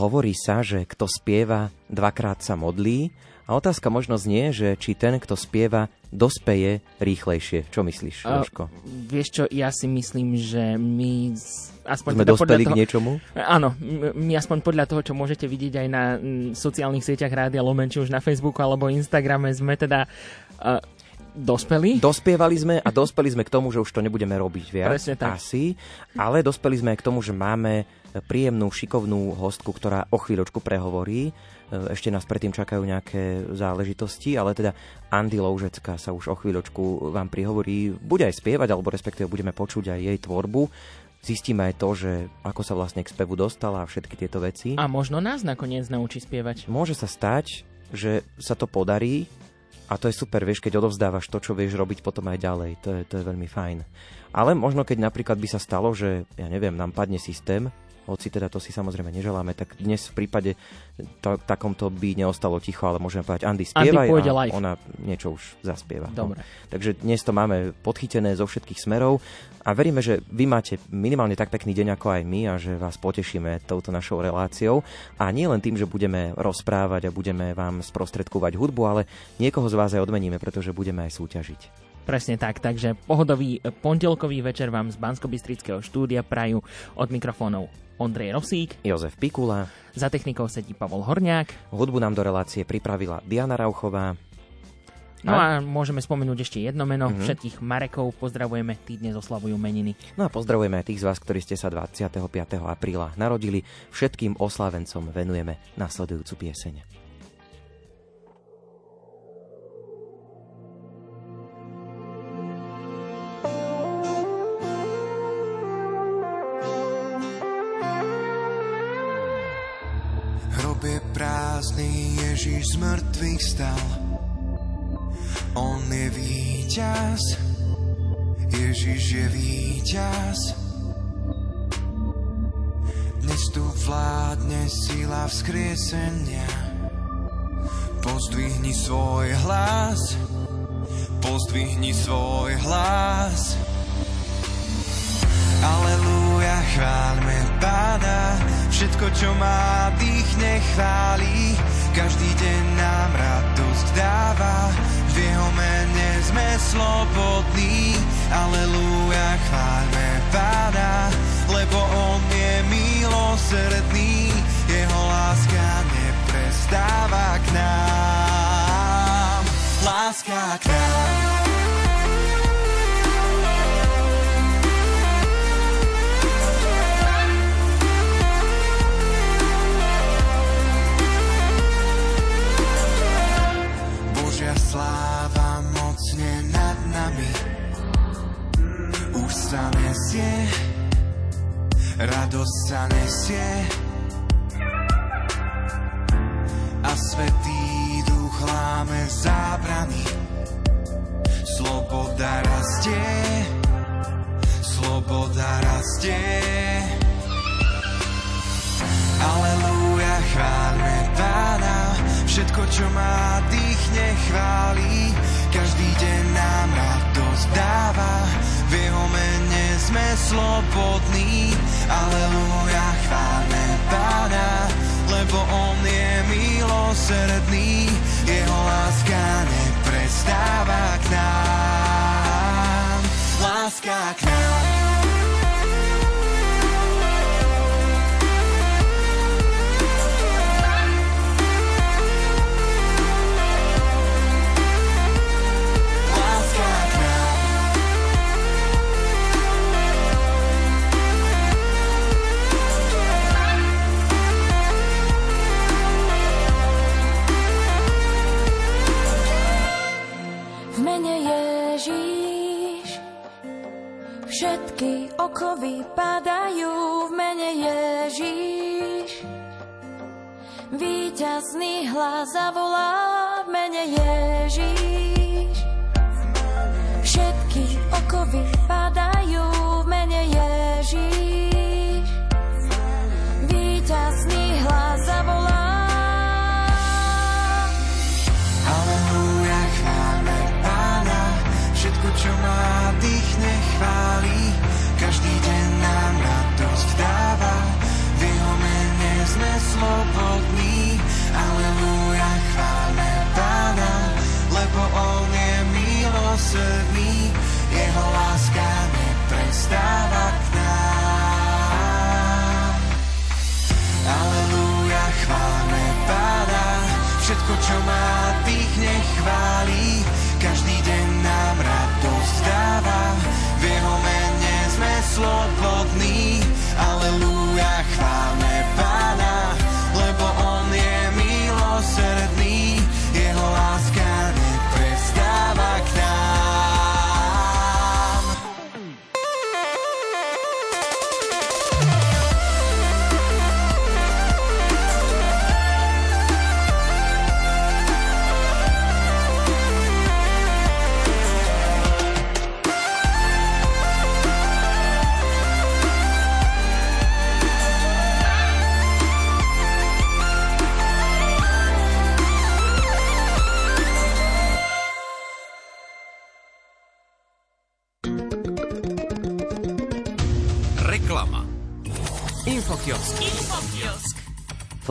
Hovorí sa, že kto spieva, dvakrát sa modlí. A otázka možno znie, že či ten, kto spieva, dospeje rýchlejšie. Čo myslíš, Jožko? Vieš čo, ja si myslím, že my aspoň Sme teda dospeli podľa k niečomu? Áno, my aspoň podľa toho, čo môžete vidieť aj na sociálnych sieťach Rádia Lumen, či už na Facebooku alebo Instagrame, sme teda uh, dospeli. Dospievali sme a dospeli sme k tomu, že už to nebudeme robiť viac. Presne tak. Asi. Ale dospeli sme k tomu, že máme príjemnú, šikovnú hostku, ktorá o chvíľočku prehovorí. E, Ešte nás predtým čakajú nejaké záležitosti, ale teda Andy Loužecka sa už o chvíľočku vám prihovorí. Bude aj spievať, alebo respektíve budeme počuť aj jej tvorbu. Zistíme aj to, že ako sa vlastne k spevu dostala a všetky tieto veci. A možno nás nakoniec naučí spievať. Môže sa stať, že sa to podarí a to je super, vieš, keď odovzdávaš to, čo vieš robiť potom aj ďalej. To je, to je veľmi fajn. Ale možno, keď napríklad by sa stalo, že, ja neviem, nám padne systém, hoci teda to si samozrejme neželáme, tak dnes v prípade to, takomto by neostalo ticho, ale môžeme povedať, Andy, spievaj pôjde a live. ona niečo už zaspieva. No. Dobre. Takže dnes to máme podchytené zo všetkých smerov a veríme, že vy máte minimálne tak pekný deň ako aj my a že vás potešíme touto našou reláciou. A nie len tým, že budeme rozprávať a budeme vám sprostredkovať hudbu, ale niekoho z vás aj odmeníme, pretože budeme aj súťažiť. Presne tak, takže pohodový pondelkový večer vám z bansko štúdia prajú od mikrofónov Ondrej Rosík, Jozef Pikula, za technikou sedí Pavol Horniák. hudbu nám do relácie pripravila Diana Rauchová. No a môžeme spomenúť ešte jedno meno. Mhm. Všetkých Marekov pozdravujeme, tí dnes oslavujú meniny. No a pozdravujeme aj tých z vás, ktorí ste sa 25. apríla narodili. Všetkým oslávencom venujeme nasledujúcu pieseň. Ježiš z mŕtvych stal. On je víťaz, Ježiš je víťaz. Dnes tu vládne sila vzkriesenia. Pozdvihni svoj hlas, pozdvihni svoj hlas. Aleluja, chváľme Pána, všetko, čo má dých, nechváli. Každý deň nám radosť dáva, v jeho mene sme slobodní. Aleluja, chváľme Pána, lebo on je milosrdný, jeho láska neprestáva k nám. Láska k nám. Nami už sa nesie, radosť sa nesie a svetý duch láme zábrany. Sloboda rastie, sloboda rastie. Aleluja, chváľme Pána, všetko, čo má dých, nechváli. Každý deň nám radosť dáva, v jeho mene sme slobodní. Aleluja, chváľme Pána, lebo on je milosrdný, jeho láska neprestáva k nám. Láska k nám. Okovy padajú v mene Ježíš. Výťazný hlas zavolá v mene Ježíš.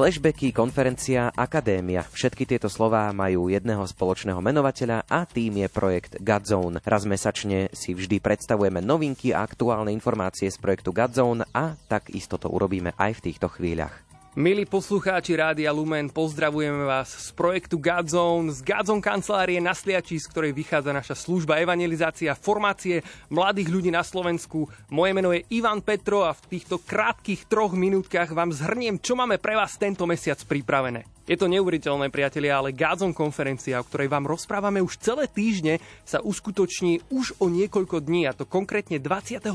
Flashbacky, konferencia, akadémia. Všetky tieto slová majú jedného spoločného menovateľa a tým je projekt Godzone. Raz mesačne si vždy predstavujeme novinky a aktuálne informácie z projektu Godzone a tak isto to urobíme aj v týchto chvíľach. Milí poslucháči Rádia Lumen, pozdravujeme vás z projektu Godzone, z Godzone kancelárie na Sliači, z ktorej vychádza naša služba evangelizácia formácie mladých ľudí na Slovensku. Moje meno je Ivan Petro a v týchto krátkých troch minútkach vám zhrniem, čo máme pre vás tento mesiac pripravené. Je to neuveriteľné, priatelia, ale Godzone konferencia, o ktorej vám rozprávame už celé týždne, sa uskutoční už o niekoľko dní, a to konkrétne 29.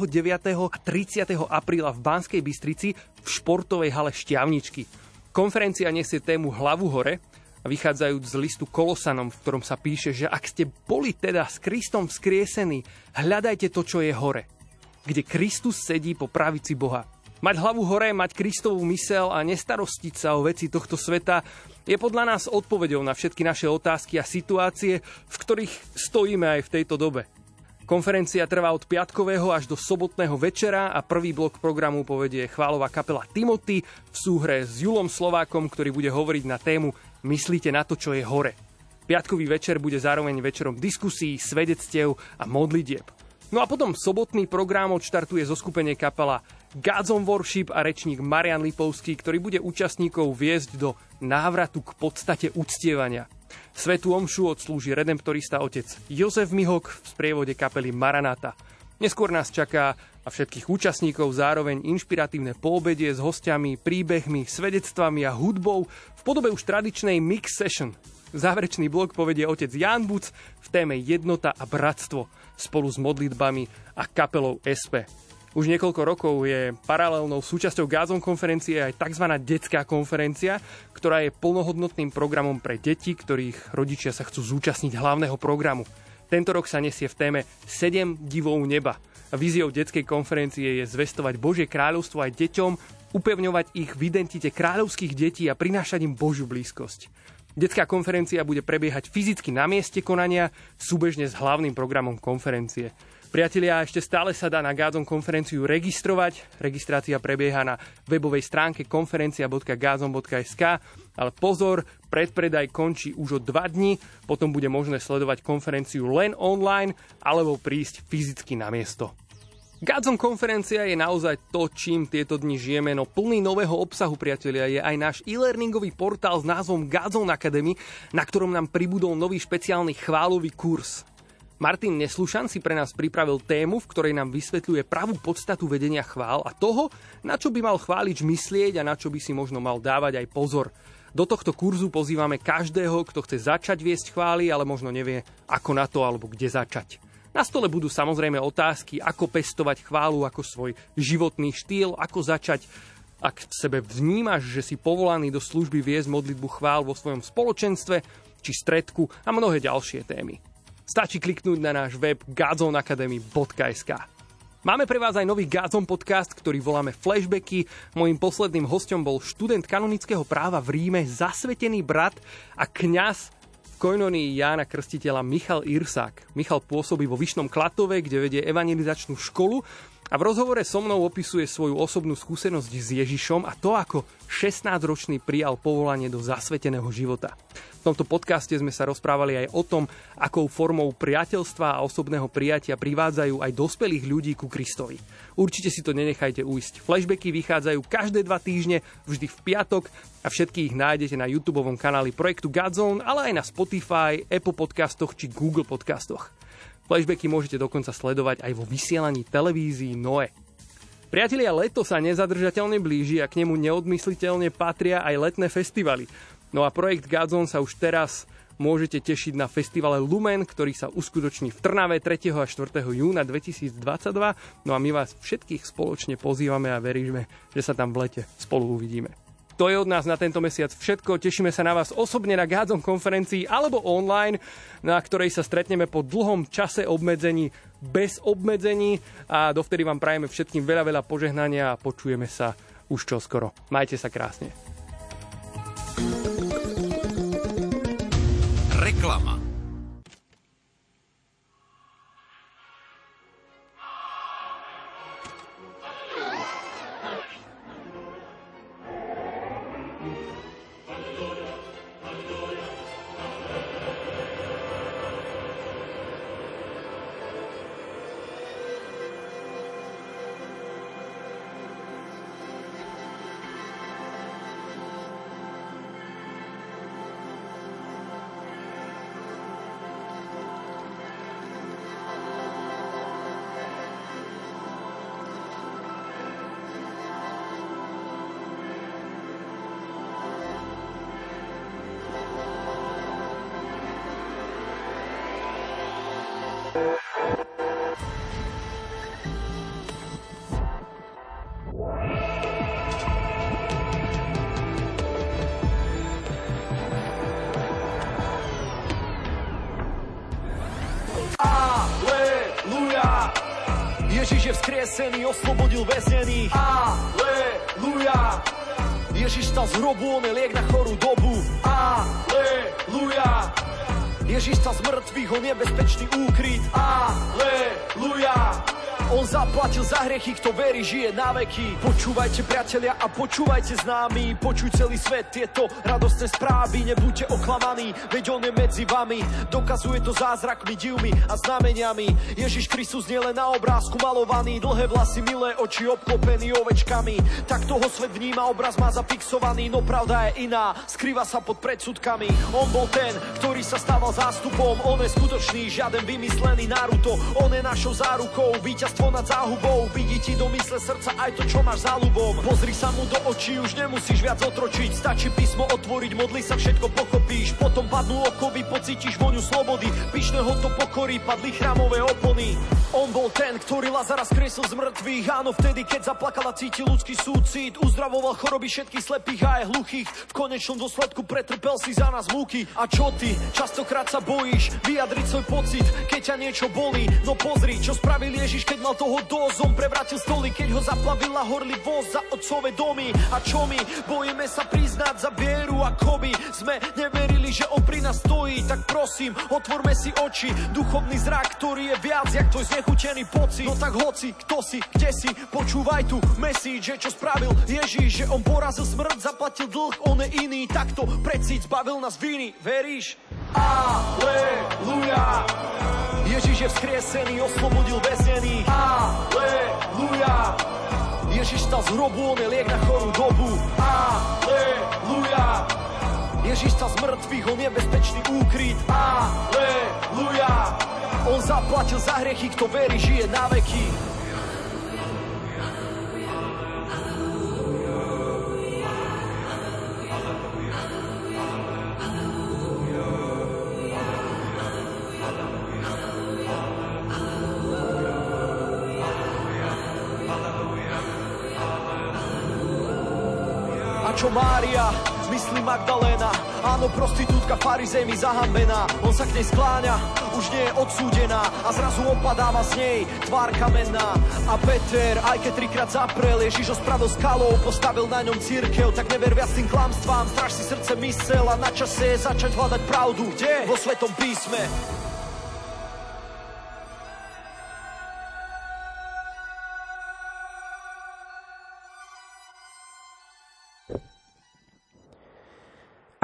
a 30. apríla v Banskej Bystrici v športovej hale Šťavničky. Konferencia nesie tému Hlavu hore, vychádzajúc z listu Kolosanom, v ktorom sa píše, že ak ste boli teda s Kristom vzkriesení, hľadajte to, čo je hore, kde Kristus sedí po pravici Boha. Mať hlavu hore, mať Kristovú mysel a nestarostiť sa o veci tohto sveta je podľa nás odpovedou na všetky naše otázky a situácie, v ktorých stojíme aj v tejto dobe. Konferencia trvá od piatkového až do sobotného večera a prvý blok programu povedie chválová kapela Timothy v súhre s Julom Slovákom, ktorý bude hovoriť na tému Myslíte na to, čo je hore. Piatkový večer bude zároveň večerom diskusí, svedectiev a modlitieb. No a potom sobotný program odštartuje zo skupenie kapela Gods on Worship a rečník Marian Lipovský, ktorý bude účastníkov viesť do návratu k podstate uctievania. Svetu omšu odslúži redemptorista otec Jozef Mihok v sprievode kapely Maranata. Neskôr nás čaká a všetkých účastníkov zároveň inšpiratívne poobedie s hostiami, príbehmi, svedectvami a hudbou v podobe už tradičnej mix session. Záverečný blok povedie otec Jan Buc v téme Jednota a bratstvo spolu s modlitbami a kapelou SP. Už niekoľko rokov je paralelnou súčasťou Gázon konferencie aj tzv. detská konferencia, ktorá je plnohodnotným programom pre deti, ktorých rodičia sa chcú zúčastniť hlavného programu. Tento rok sa nesie v téme 7 divov neba. Víziou detskej konferencie je zvestovať Božie kráľovstvo aj deťom, upevňovať ich v identite kráľovských detí a prinášať im Božiu blízkosť. Detská konferencia bude prebiehať fyzicky na mieste konania, súbežne s hlavným programom konferencie. Priatelia, ešte stále sa dá na Gázon konferenciu registrovať. Registrácia prebieha na webovej stránke konferencia.gazon.sk, ale pozor, predpredaj končí už o dva dni, potom bude možné sledovať konferenciu len online alebo prísť fyzicky na miesto. Godzone konferencia je naozaj to, čím tieto dni žijeme, no plný nového obsahu, priatelia, je aj náš e-learningový portál s názvom Godzone Academy, na ktorom nám pribudol nový špeciálny chválový kurz. Martin Neslušan si pre nás pripravil tému, v ktorej nám vysvetľuje pravú podstatu vedenia chvál a toho, na čo by mal chválič myslieť a na čo by si možno mal dávať aj pozor. Do tohto kurzu pozývame každého, kto chce začať viesť chvály, ale možno nevie, ako na to alebo kde začať. Na stole budú samozrejme otázky, ako pestovať chválu ako svoj životný štýl, ako začať ak sebe vnímaš, že si povolaný do služby viesť modlitbu chvál vo svojom spoločenstve či stredku a mnohé ďalšie témy. Stačí kliknúť na náš web godzonacademy.sk. Máme pre vás aj nový Gazon podcast, ktorý voláme Flashbacky. Mojím posledným hostom bol študent kanonického práva v Ríme, zasvetený brat a kňaz v koinonii Jána Krstiteľa Michal Irsák. Michal pôsobí vo Vyšnom Klatove, kde vedie evangelizačnú školu a v rozhovore so mnou opisuje svoju osobnú skúsenosť s Ježišom a to, ako 16-ročný prijal povolanie do zasveteného života. V tomto podcaste sme sa rozprávali aj o tom, akou formou priateľstva a osobného prijatia privádzajú aj dospelých ľudí ku Kristovi. Určite si to nenechajte uísť. Flashbacky vychádzajú každé dva týždne, vždy v piatok a všetky ich nájdete na YouTube kanáli projektu Godzone, ale aj na Spotify, Apple podcastoch či Google podcastoch. Flashbacky môžete dokonca sledovať aj vo vysielaní televízií Noe. Priatelia, leto sa nezadržateľne blíži a k nemu neodmysliteľne patria aj letné festivaly. No a projekt Godzone sa už teraz môžete tešiť na festivale Lumen, ktorý sa uskutoční v Trnave 3. a 4. júna 2022. No a my vás všetkých spoločne pozývame a veríme, že sa tam v lete spolu uvidíme. To je od nás na tento mesiac všetko. Tešíme sa na vás osobne na Gádzom konferencii alebo online, na ktorej sa stretneme po dlhom čase obmedzení bez obmedzení a dovtedy vám prajeme všetkým veľa, veľa požehnania a počujeme sa už čoskoro. Majte sa krásne. Reklama oslobodil zaplatil za hriechy, kto verí, žije na veky. Počúvajte priatelia a počúvajte známi. Počuj celý svet tieto radostné správy. Nebuďte oklamaní, veď on je medzi vami. Dokazuje to zázrakmi, divmi a znameniami. Ježiš Kristus nie len na obrázku malovaný. Dlhé vlasy, milé oči obklopený ovečkami. Tak toho svet vníma, obraz má zapixovaný. No pravda je iná, skrýva sa pod predsudkami. On bol ten, ktorý sa stával zástupom. On je skutočný, žiaden vymyslený Naruto. On je našou zárukou, víťaz víťazstvo nad záhubou Vidí ti do mysle srdca aj to, čo máš za ľubom. Pozri sa mu do očí, už nemusíš viac otročiť. Stačí písmo otvoriť, modli sa, všetko pochopíš. Potom padnú okovy, pocítiš voňu slobody. Pyšného to pokorí, padli chrámové opony. On bol ten, ktorý Lazara skresil z mŕtvych. Áno, vtedy, keď zaplakala, cítil ľudský súcit. Uzdravoval choroby všetkých slepých a aj hluchých. V konečnom dôsledku pretrpel si za nás múky. A čo ty? Častokrát sa bojíš vyjadriť svoj pocit, keď ťa niečo bolí. No pozri, čo spravil Ježiš, keď mal toho dozom, prevrátil stoly, keď ho zaplavila horlivosť za otcové domy. A čo my? Bojíme sa priznať za vieru, ako by sme neverili, že on pri nás stojí. Tak prosím, otvorme si oči, duchovný zrak, ktorý je viac, jak tvoj znechutený pocit. No tak hoci, kto si, kde si, počúvaj tu message, že čo spravil Ježíš, že on porazil smrť, zaplatil dlh, on je iný, takto precíť, zbavil nás viny, veríš? Aleluja! Ježiš je vzkriesený, oslobodil väznený. Aleluja! Ježiš stal z hrobu, on je liek na chorú dobu. Aleluja! Ježiš stal z mŕtvych, on je bezpečný úkryt. Aleluja! On zaplatil za hriechy, kto verí, žije na veky. Myslí Magdalena. Áno, prostitútka farizej mi zahambená. On sa k nej skláňa, už nie je odsúdená a zrazu opadáva z nej tvár kamenná. A Peter, aj keď trikrát zaprel, Ježiš ho spravil skalou, postavil na ňom církev, tak never viac tým klamstvám, straž si srdce mysel a na čase je začať hľadať pravdu. Kde? Vo Svetom písme.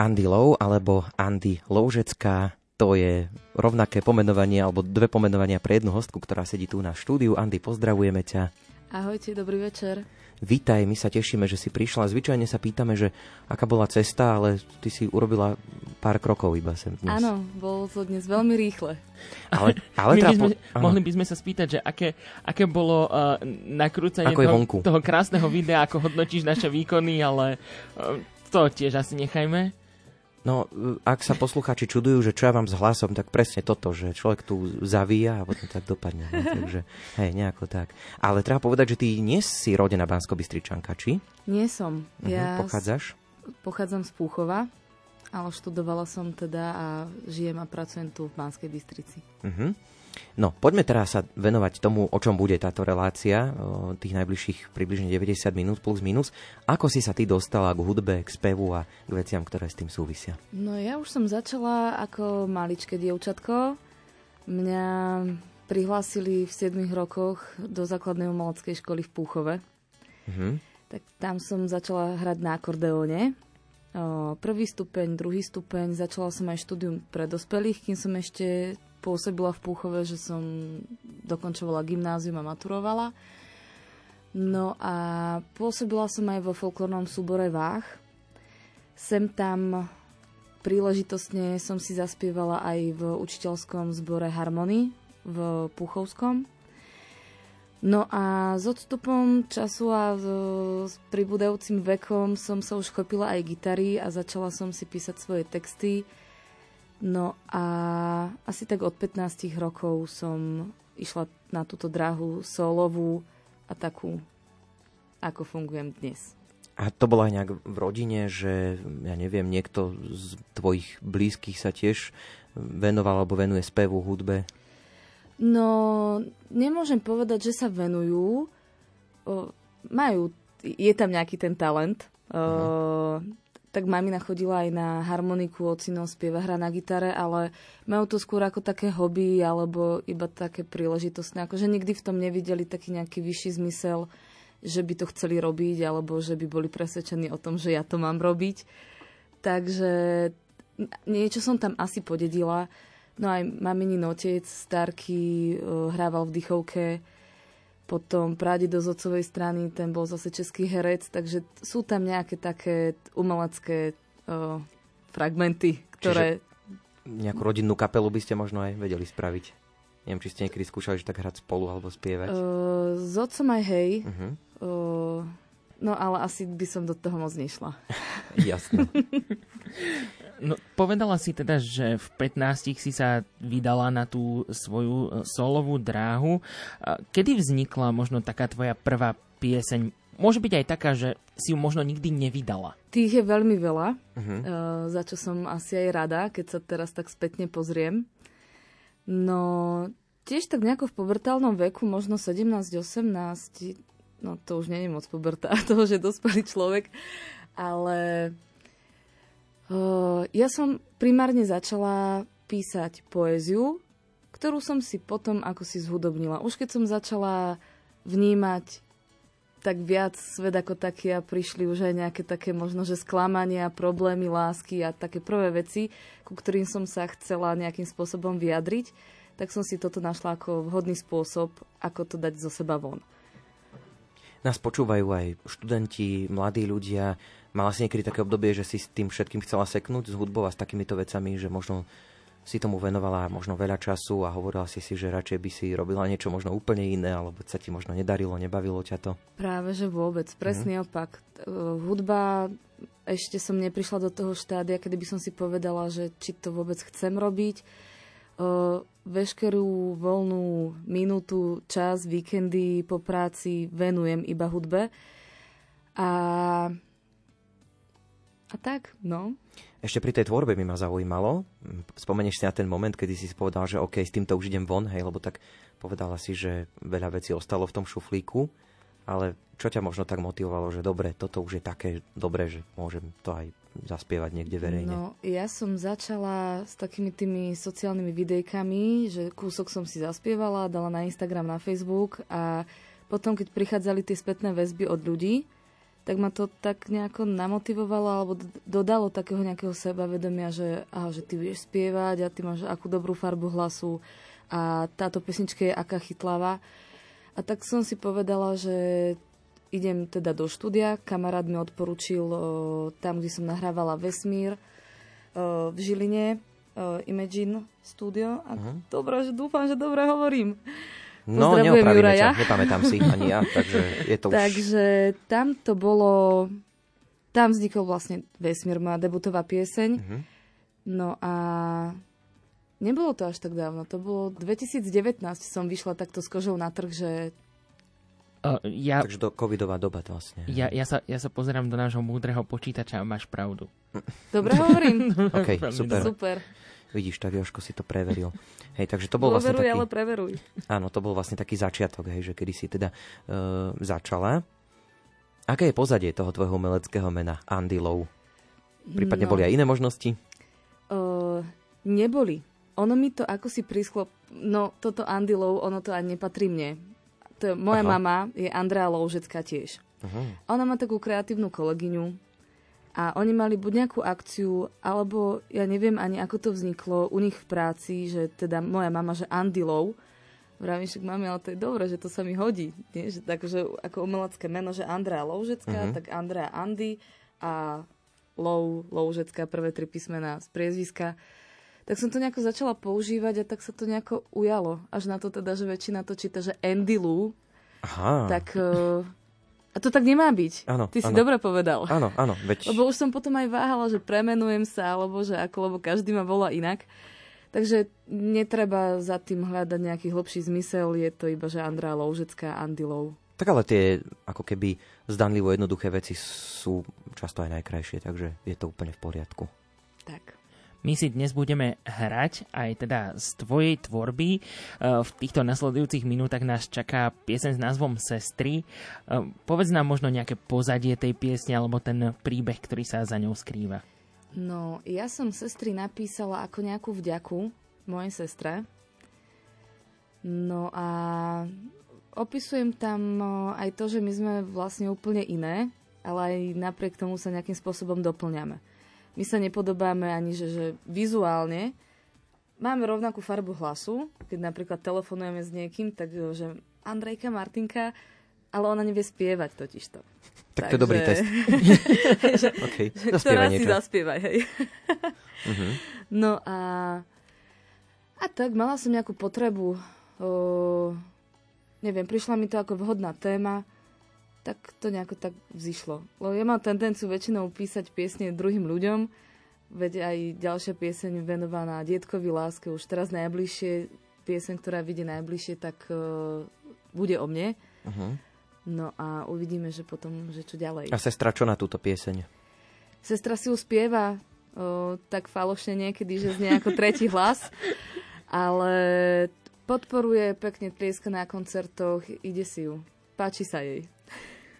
Andy Low alebo Andy Loužecká. To je rovnaké pomenovanie alebo dve pomenovania pre jednu hostku, ktorá sedí tu na štúdiu. Andy, pozdravujeme ťa. Ahojte, dobrý večer. Vítaj, my sa tešíme, že si prišla. Zvyčajne sa pýtame, že aká bola cesta, ale ty si urobila pár krokov iba sem dnes. Áno, bolo to dnes veľmi rýchle. Ale, ale teda by sme, po- mohli by sme sa spýtať, že aké, aké bolo uh, nakrúcanie toho, vonku. toho krásneho videa, ako hodnotíš naše výkony, ale uh, to tiež asi nechajme. No, ak sa poslucháči čudujú, že čo ja mám s hlasom, tak presne toto, že človek tu zavíja a potom tak dopadne. No, takže, hej, nejako tak. Ale treba povedať, že ty nie si rodená bansko či? Nie som. Mhm, Ja Pochádzaš? pochádzam z Púchova, ale študovala som teda a žijem a pracujem tu v Banskej Bystrici. Mhm. No, poďme teraz sa venovať tomu, o čom bude táto relácia, tých najbližších približne 90 minút plus minus. Ako si sa ty dostala k hudbe, k spevu a k veciam, ktoré s tým súvisia? No ja už som začala ako maličké dievčatko. Mňa prihlásili v 7 rokoch do základnej umeleckej školy v Púchove. Mhm. Tak tam som začala hrať na akordeóne. Prvý stupeň, druhý stupeň, začala som aj štúdium pre dospelých, kým som ešte pôsobila v Púchove, že som dokončovala gymnázium a maturovala. No a pôsobila som aj vo folklórnom súbore Váh. Sem tam príležitostne som si zaspievala aj v učiteľskom zbore Harmony v Puchovskom. No a s odstupom času a s, pribúdajúcim vekom som sa už chopila aj gitary a začala som si písať svoje texty. No a asi tak od 15 rokov som išla na túto dráhu solovú a takú, ako fungujem dnes. A to bolo aj nejak v rodine, že ja neviem, niekto z tvojich blízkych sa tiež venoval alebo venuje spevu, hudbe? No, nemôžem povedať, že sa venujú. O, majú, je tam nejaký ten talent. O, tak mamina chodila aj na harmoniku, ocino spieva, hra na gitare, ale majú to skôr ako také hobby alebo iba také príležitostné. Akože nikdy v tom nevideli taký nejaký vyšší zmysel, že by to chceli robiť alebo že by boli presvedčení o tom, že ja to mám robiť. Takže niečo som tam asi podedila. No aj maminin otec, starky, hrával v dychovke, potom prádedo z otcovej strany, ten bol zase český herec, takže sú tam nejaké také umelecké uh, fragmenty, ktoré... Čiže nejakú rodinnú kapelu by ste možno aj vedeli spraviť. Neviem, či ste niekedy skúšali, že tak hrať spolu alebo spievať. Uh, s otcom aj hej. Uh-huh. Uh, no ale asi by som do toho moc nešla. Jasné. No, povedala si teda, že v 15 si sa vydala na tú svoju solovú dráhu. Kedy vznikla možno taká tvoja prvá pieseň? Môže byť aj taká, že si ju možno nikdy nevydala. Tých je veľmi veľa, Mhm. uh, za čo som asi aj rada, keď sa teraz tak spätne pozriem. No, tiež tak nejako v pubertálnom veku, možno 17-18, no to už je moc puberta, to už je dospelý človek, ale uh, ja som primárne začala písať poéziu, ktorú som si potom ako si zhudobnila. Už keď som začala vnímať tak viac svet ako taký a prišli už aj nejaké také možno, že sklamania, problémy, lásky a také prvé veci, ku ktorým som sa chcela nejakým spôsobom vyjadriť, tak som si toto našla ako vhodný spôsob, ako to dať zo seba von. Nás počúvajú aj študenti, mladí ľudia. Mala si niekedy také obdobie, že si s tým všetkým chcela seknúť s hudbou a s takýmito vecami, že možno si tomu venovala možno veľa času a hovorila si si, že radšej by si robila niečo možno úplne iné, alebo sa ti možno nedarilo, nebavilo ťa to? Práve, že vôbec. Presný mm. opak. Uh, hudba, ešte som neprišla do toho štádia, kedy by som si povedala, že či to vôbec chcem robiť. Veškerú voľnú minútu, čas, víkendy po práci venujem iba hudbe. A a tak, no. Ešte pri tej tvorbe by ma zaujímalo, spomenieš si na ten moment, kedy si povedal, že OK, s týmto už idem von, hej, lebo tak povedala si, že veľa vecí ostalo v tom šuflíku, ale čo ťa možno tak motivovalo, že dobre, toto už je také dobré, že môžem to aj zaspievať niekde verejne? No, ja som začala s takými tými sociálnymi videjkami, že kúsok som si zaspievala, dala na Instagram, na Facebook a potom, keď prichádzali tie spätné väzby od ľudí, tak ma to tak nejako namotivovalo alebo dodalo takého nejakého sebavedomia, že, aha, že ty vieš spievať a ty máš akú dobrú farbu hlasu a táto pesnička je aká chytlavá. A tak som si povedala, že idem teda do štúdia. Kamarát mi odporučil o, tam, kde som nahrávala Vesmír o, v Žiline, o, Imagine Studio. A uh-huh. dobré, že dúfam, že dobre hovorím. No, neopravíme ťa, nepamätám si ani ja, takže je to už... Takže tam to bolo... Tam vznikol vlastne Vesmír, moja debutová pieseň. Uh-huh. No a nebolo to až tak dávno. To bolo 2019 som vyšla takto s kožou na trh, že Uh, ja, Takže do covidová doba to vlastne. Ja, ja, sa, ja sa pozerám do nášho múdreho počítača a máš pravdu. Dobre hovorím. OK, super. super. Vidíš, tak Joško si to preveril. Hej, takže to bol vlastne taký... ale preveruj. Áno, to bol vlastne taký začiatok, hej, že kedy si teda uh, začala. Aké je pozadie toho tvojho umeleckého mena Andy Low? Prípadne no. boli aj iné možnosti? Uh, neboli. Ono mi to ako si prischlo... No, toto Andy Low, ono to ani nepatrí mne to, moja Aha. mama je Andrea Loužecká tiež. Aha. Ona má takú kreatívnu kolegyňu a oni mali buď nejakú akciu, alebo ja neviem ani ako to vzniklo u nich v práci, že teda moja mama, že Andy Lou, Vravím, však mami, ale to je dobré, že to sa mi hodí. Nie? Že, takže ako umelecké meno, že Andrea Loužecká, uh-huh. tak Andrea Andy a Lou, Loužecká, prvé tri písmená z priezviska tak som to nejako začala používať a tak sa to nejako ujalo. Až na to teda, že väčšina to číta, že Andy Lou. Aha. Tak... Uh, a to tak nemá byť. Áno, Ty áno. si dobre povedal. Áno, áno. Veď... Lebo už som potom aj váhala, že premenujem sa, alebo že ako, lebo každý ma volá inak. Takže netreba za tým hľadať nejaký hlbší zmysel, je to iba, že Andrá Loužecká, Andy Lou. Tak ale tie ako keby zdanlivo jednoduché veci sú často aj najkrajšie, takže je to úplne v poriadku. Tak. My si dnes budeme hrať aj teda z tvojej tvorby. E, v týchto nasledujúcich minútach nás čaká piesen s názvom Sestry. E, povedz nám možno nejaké pozadie tej piesne alebo ten príbeh, ktorý sa za ňou skrýva. No, ja som Sestry napísala ako nejakú vďaku mojej sestre. No a opisujem tam e, aj to, že my sme vlastne úplne iné, ale aj napriek tomu sa nejakým spôsobom doplňame my sa nepodobáme ani, že, že vizuálne. Máme rovnakú farbu hlasu, keď napríklad telefonujeme s niekým, tak že Andrejka, Martinka, ale ona nevie spievať totižto. Tak to je dobrý test. že, okay. ktorá si zaspievaj, hej. uh-huh. No a a tak mala som nejakú potrebu, o, neviem, prišla mi to ako vhodná téma, tak to nejako tak vzýšlo. Lebo ja mám tendenciu väčšinou písať piesne druhým ľuďom, veď aj ďalšia pieseň venovaná dietkovi láske, už teraz najbližšie, pieseň, ktorá vidie najbližšie, tak uh, bude o mne. Uh-huh. No a uvidíme, že potom, že čo ďalej. A sestra čo na túto pieseň? Sestra si ju spieva uh, tak falošne niekedy, že z ako tretí hlas, ale podporuje, pekne tlieska na koncertoch, ide si ju. Páči sa jej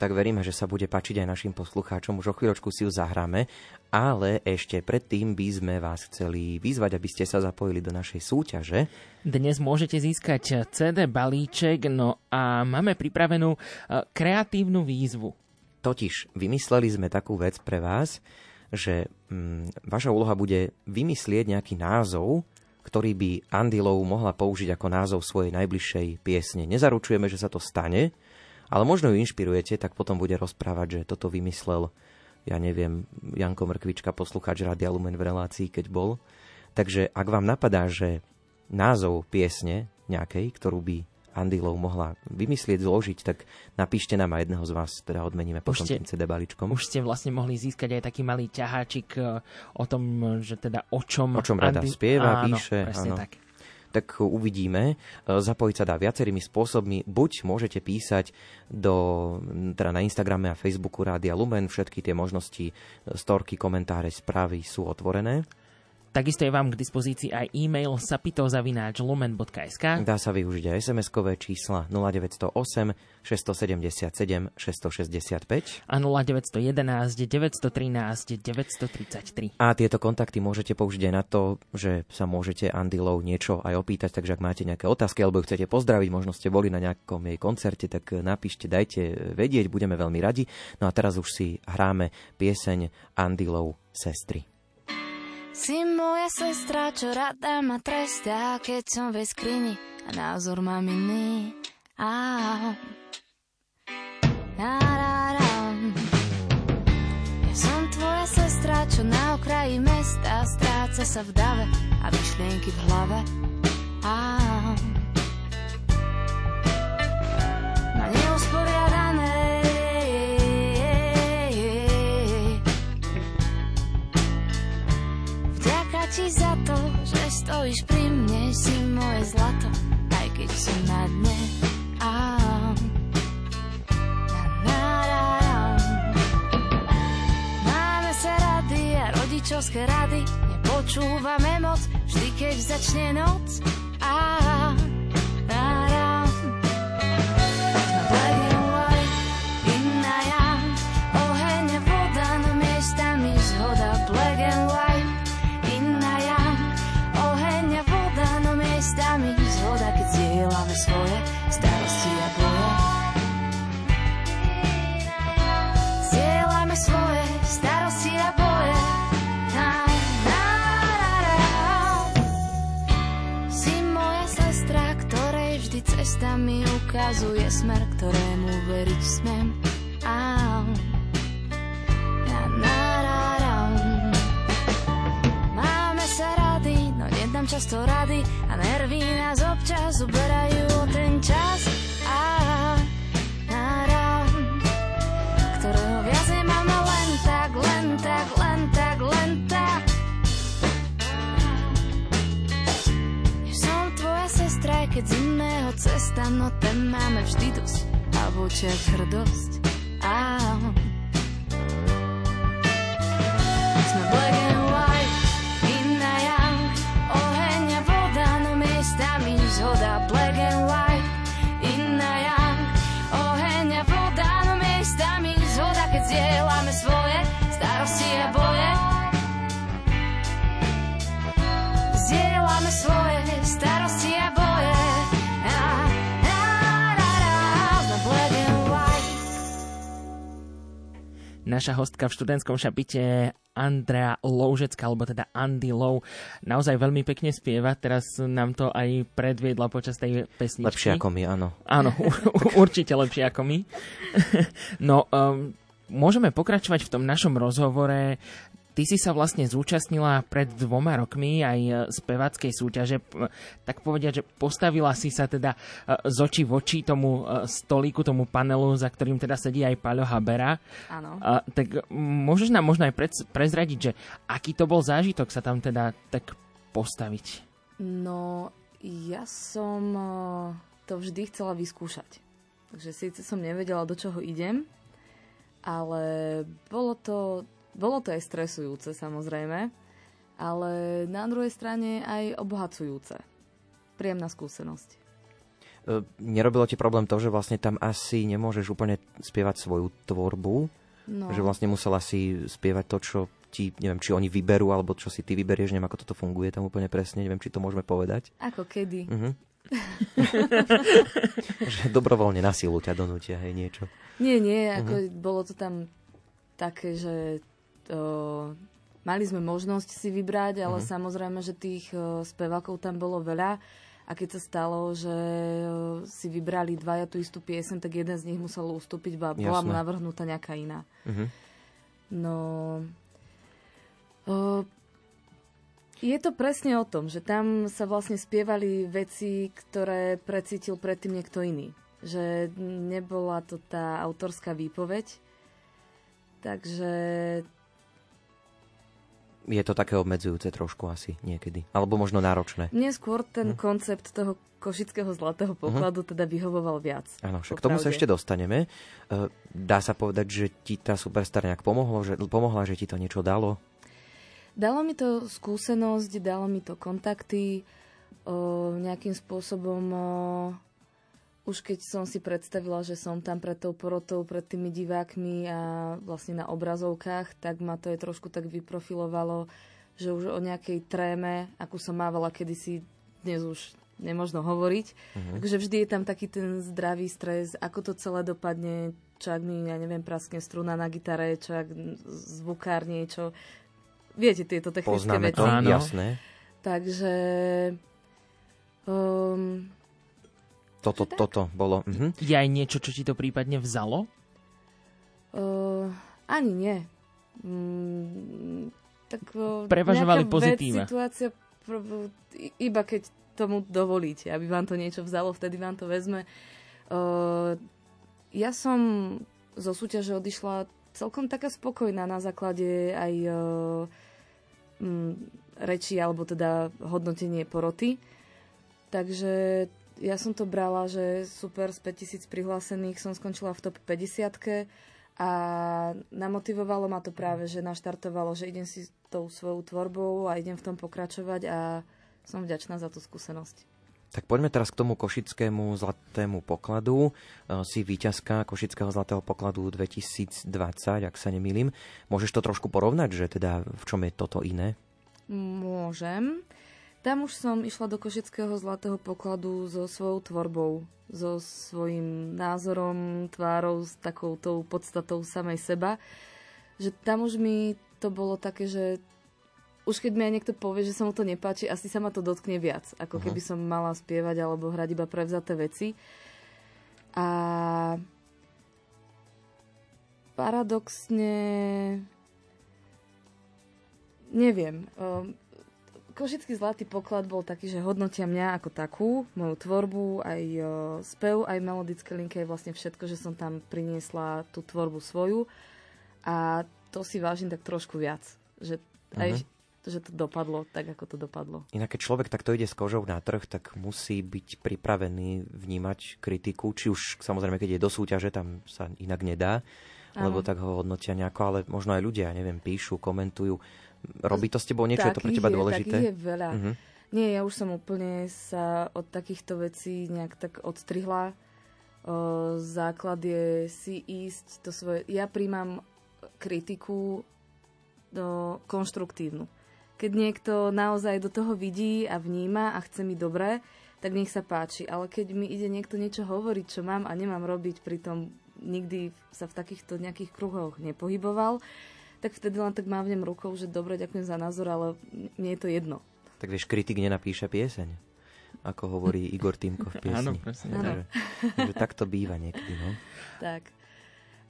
tak veríme, že sa bude páčiť aj našim poslucháčom. Už o chvíľočku si ju zahráme, ale ešte predtým by sme vás chceli vyzvať, aby ste sa zapojili do našej súťaže. Dnes môžete získať CD balíček, no a máme pripravenú e, kreatívnu výzvu. Totiž vymysleli sme takú vec pre vás, že mm, vaša úloha bude vymyslieť nejaký názov, ktorý by Andy Lowe mohla použiť ako názov svojej najbližšej piesne. Nezaručujeme, že sa to stane, ale možno ju inšpirujete, tak potom bude rozprávať, že toto vymyslel, ja neviem, Janko Mrkvička, poslucháč Radia Lumen v relácii, keď bol. Takže ak vám napadá, že názov piesne nejakej, ktorú by Andy Lowe mohla vymyslieť, zložiť, tak napíšte nám a jedného z vás teda odmeníme potom ste, tým CD balíčkom. Už ste vlastne mohli získať aj taký malý ťaháčik e, o tom, že teda o čom... O čom rada Andy... spieva, áno, píše. Áno, tak. Tak uvidíme. Zapojiť sa dá viacerými spôsobmi. Buď môžete písať do, teda na Instagrame a Facebooku Rádia Lumen. Všetky tie možnosti, storky, komentáre, správy sú otvorené. Takisto je vám k dispozícii aj e-mail sapitozavináčlumen.sk Dá sa využiť aj SMS-kové čísla 0908 677 665 a 0911 913 933. A tieto kontakty môžete použiť aj na to, že sa môžete Andy Low niečo aj opýtať, takže ak máte nejaké otázky alebo chcete pozdraviť, možno ste boli na nejakom jej koncerte, tak napíšte, dajte vedieť, budeme veľmi radi. No a teraz už si hráme pieseň Andy Low Sestry. Si moja sestra, čo rada ma trestá, keď som ve skrini a názor mám iný. Ah. Ja som tvoja sestra, čo na okraji mesta stráca sa v dave a myšlienky v hlave. Ah. Ti za to, že stojíš pri mne, si moje zlato, aj keď som na dne. Máme sa rady a rodičovské rady, nepočúvame moc, vždy keď začne noc. A cesta mi ukazuje smer, ktorému veriť smem. Au. Máme sa rady, no nedám často rady a nervy nás občas uberajú ten čas. Cesta, no ten máme vždy dosť a očiach hrdosť. Áno. Sme black Naša hostka v študentskom šapite Andrea Loužecka, alebo teda Andy Lou, naozaj veľmi pekne spieva. Teraz nám to aj predviedla počas tej pesničky. Lepšie ako my, áno. Áno, určite lepšie ako my. No, um, môžeme pokračovať v tom našom rozhovore. Ty si sa vlastne zúčastnila pred dvoma rokmi aj speváckej súťaže. Tak povediať, že postavila si sa teda z očí v oči tomu stolíku, tomu panelu, za ktorým teda sedí aj Paľo Habera. Áno. Tak môžeš nám možno aj prezradiť, že aký to bol zážitok sa tam teda tak postaviť? No, ja som to vždy chcela vyskúšať. Takže síce som nevedela, do čoho idem, ale bolo to bolo to aj stresujúce samozrejme, ale na druhej strane aj obohacujúce. Príjemná skúsenosť. Nerobilo ti problém to, že vlastne tam asi nemôžeš úplne spievať svoju tvorbu? No. Že vlastne musela si spievať to, čo ti, neviem, či oni vyberú, alebo čo si ty vyberieš, neviem, ako toto funguje tam úplne presne, neviem, či to môžeme povedať. Ako kedy. Uh-huh. že dobrovoľne na silu ťa donútia, hej, niečo. Nie, nie, ako uh-huh. bolo to tam také, že uh, mali sme možnosť si vybrať, ale uh-huh. samozrejme, že tých uh, spevákov tam bolo veľa. A keď sa stalo, že si vybrali dvaja tú istú piesen, tak jeden z nich musel ustúpiť, a bola mu navrhnutá nejaká iná. Uh-huh. No... Uh, je to presne o tom, že tam sa vlastne spievali veci, ktoré precítil predtým niekto iný. Že nebola to tá autorská výpoveď. Takže je to také obmedzujúce trošku asi niekedy. Alebo možno náročné. Mne skôr ten hm. koncept toho košického zlatého pokladu uh-huh. teda vyhovoval viac. Áno, však k tomu sa ešte dostaneme. E, dá sa povedať, že ti tá Superstar nejak pomohlo, že, pomohla, že ti to niečo dalo? Dalo mi to skúsenosť, dalo mi to kontakty, o, nejakým spôsobom o, už keď som si predstavila, že som tam pred tou porotou, pred tými divákmi a vlastne na obrazovkách, tak ma to je trošku tak vyprofilovalo, že už o nejakej tréme, akú som mávala kedysi, dnes už nemožno hovoriť. Uh-huh. Takže vždy je tam taký ten zdravý stres, ako to celé dopadne, čo ak mi, ja neviem, praskne struna na gitare, čo ak zvukár niečo. Viete tieto technické Poznáme veci. to, Áno. jasné. Takže... Um, toto, toto bolo. Uh-huh. Je aj niečo, čo ti to prípadne vzalo? Uh, ani nie. Mm, tak, uh, Prevažovali pozitíva. situácia, iba keď tomu dovolíte, aby vám to niečo vzalo, vtedy vám to vezme. Uh, ja som zo súťaže odišla celkom taká spokojná na základe aj uh, m, reči, alebo teda hodnotenie poroty. Takže ja som to brala, že super, z 5000 prihlásených som skončila v top 50 a namotivovalo ma to práve, že naštartovalo, že idem si tou svojou tvorbou a idem v tom pokračovať a som vďačná za tú skúsenosť. Tak poďme teraz k tomu košickému zlatému pokladu. E, si víťazka Košického zlatého pokladu 2020, ak sa nemýlim. Môžeš to trošku porovnať, že teda v čom je toto iné? Môžem. Tam už som išla do Košického zlatého pokladu so svojou tvorbou, so svojím názorom, tvárou, s takou tou podstatou samej seba. Že tam už mi to bolo také, že už keď mi aj niekto povie, že sa mu to nepáči, asi sa ma to dotkne viac, ako uh-huh. keby som mala spievať alebo hrať iba prevzaté veci. A paradoxne neviem. Ehm, Košický zlatý poklad bol taký, že hodnotia mňa ako takú, moju tvorbu, aj spev, aj melodické linky, aj vlastne všetko, že som tam priniesla tú tvorbu svoju. A to si vážim tak trošku viac. Že aj uh-huh že to dopadlo tak, ako to dopadlo. Inak keď človek takto ide s kožou na trh, tak musí byť pripravený vnímať kritiku, či už samozrejme, keď je do súťaže, tam sa inak nedá, Áno. lebo tak ho hodnotia nejako, ale možno aj ľudia, neviem, píšu, komentujú. Robí to s tebou niečo, je to pre teba je, dôležité? Takých je veľa. Uh-huh. Nie, ja už som úplne sa od takýchto vecí nejak tak odstrihla. O, základ je si ísť to svoje... Ja príjmam kritiku do, konštruktívnu. Keď niekto naozaj do toho vidí a vníma a chce mi dobre, tak nech sa páči. Ale keď mi ide niekto niečo hovoriť, čo mám a nemám robiť, pritom nikdy sa v takýchto nejakých kruhoch nepohyboval, tak vtedy len tak mávnem rukou, že dobre, ďakujem za názor, ale mne je to jedno. Tak vieš, kritik nenapíše pieseň, ako hovorí Igor Týmko v piesni. Áno, presne. Takže, takže tak to býva niekedy, no. Tak.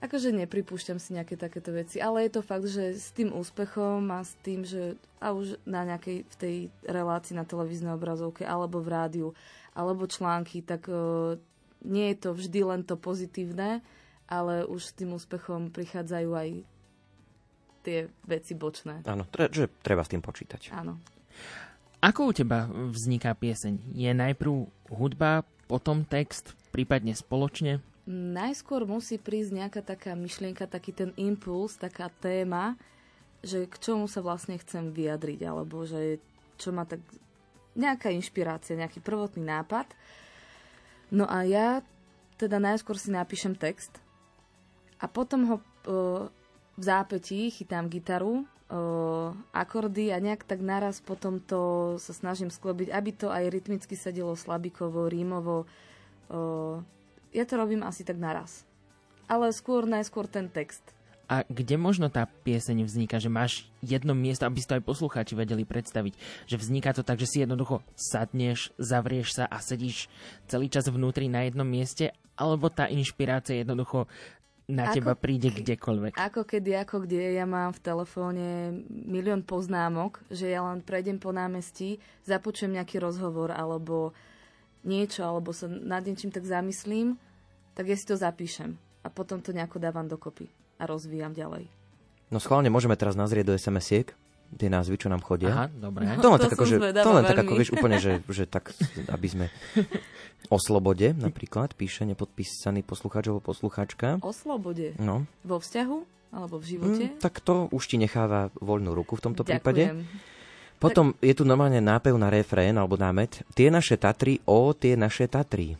Akože nepripúšťam si nejaké takéto veci, ale je to fakt, že s tým úspechom a s tým, že a už na nejakej v tej relácii na televíznej obrazovke alebo v rádiu, alebo články, tak uh, nie je to vždy len to pozitívne, ale už s tým úspechom prichádzajú aj tie veci bočné. Áno, tre, že treba s tým počítať. Áno. Ako u teba vzniká pieseň? Je najprv hudba, potom text, prípadne spoločne? najskôr musí prísť nejaká taká myšlienka, taký ten impuls, taká téma, že k čomu sa vlastne chcem vyjadriť, alebo že čo má tak nejaká inšpirácia, nejaký prvotný nápad. No a ja teda najskôr si napíšem text a potom ho e, v zápätí chytám gitaru, akordy a nejak tak naraz potom to sa snažím sklobiť, aby to aj rytmicky sedelo slabikovo, rímovo, ja to robím asi tak naraz. Ale skôr, najskôr ten text. A kde možno tá pieseň vzniká? Že máš jedno miesto, aby si to aj poslucháči vedeli predstaviť. Že vzniká to tak, že si jednoducho sadneš, zavrieš sa a sedíš celý čas vnútri na jednom mieste? Alebo tá inšpirácia jednoducho na ako, teba príde kdekoľvek? Ako kedy, ako kde. Ja mám v telefóne milión poznámok, že ja len prejdem po námestí, započujem nejaký rozhovor alebo niečo, alebo sa nad niečím tak zamyslím, tak ja si to zapíšem a potom to nejako dávam dokopy a rozvíjam ďalej. No schválne môžeme teraz nazrieť do SMS-iek. Tie názvy, čo nám chodia. Aha, dobre. To len To tak, ako, že, to len tak ako, vieš, úplne, že, že tak, aby sme o slobode napríklad, píše nepodpísaný poslucháč alebo poslucháčka. O slobode. No, Vo vzťahu? Alebo v živote? mm, tak to už ti necháva voľnú ruku v tomto prípade. Ďakujem. Potom je tu normálne nápev na refrén alebo námet. Tie naše Tatry, o tie naše Tatry.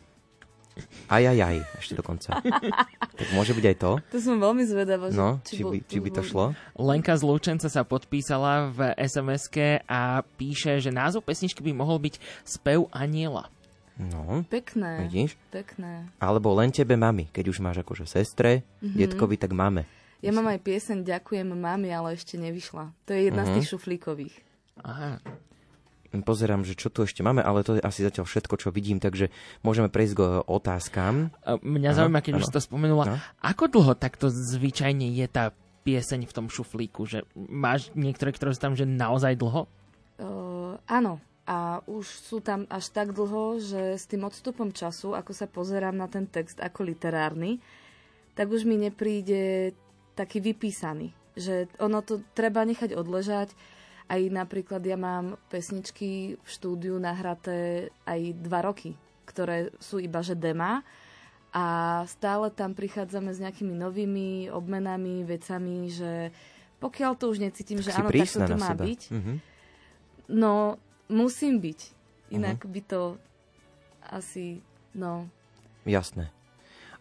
Aj, aj, aj, ešte dokonca. tak môže byť aj to. To som veľmi zvedavá, No, či bol- by, či by to šlo. Lenka z Lučenca sa podpísala v sms a píše, že názov pesničky by mohol byť Spev aniela. No, Pekné. vidíš? Pekné. Alebo len tebe mami, keď už máš akože sestre, Mhm. detkovi, tak máme. Ja mám aj pieseň Ďakujem mami, ale ešte nevyšla. To je jedna Mhm. z tých šuflíkových. Aha. Pozerám, že čo tu ešte máme, ale to je asi zatiaľ všetko, čo vidím, takže môžeme prejsť k otázkam. A Mňa Áno, zaujíma, keď už áno. si to spomenula, No. ako dlho takto zvyčajne je tá pieseň v tom šuflíku? Že máš niektoré, ktoré sú tam že naozaj dlho? Uh, áno. A už sú tam až tak dlho, že s tým odstupom času, ako sa pozerám na ten text ako literárny, tak už mi nepríde taký vypísaný. Že ono to treba nechať odležať. Aj napríklad ja mám pesničky v štúdiu nahraté aj dva roky, ktoré sú iba že dema a stále tam prichádzame s nejakými novými obmenami, vecami, že pokiaľ to už necítim, že si áno, tak to na má seba. byť, Mhm. No, musím byť. Inak Mhm. by to asi, no... Jasné.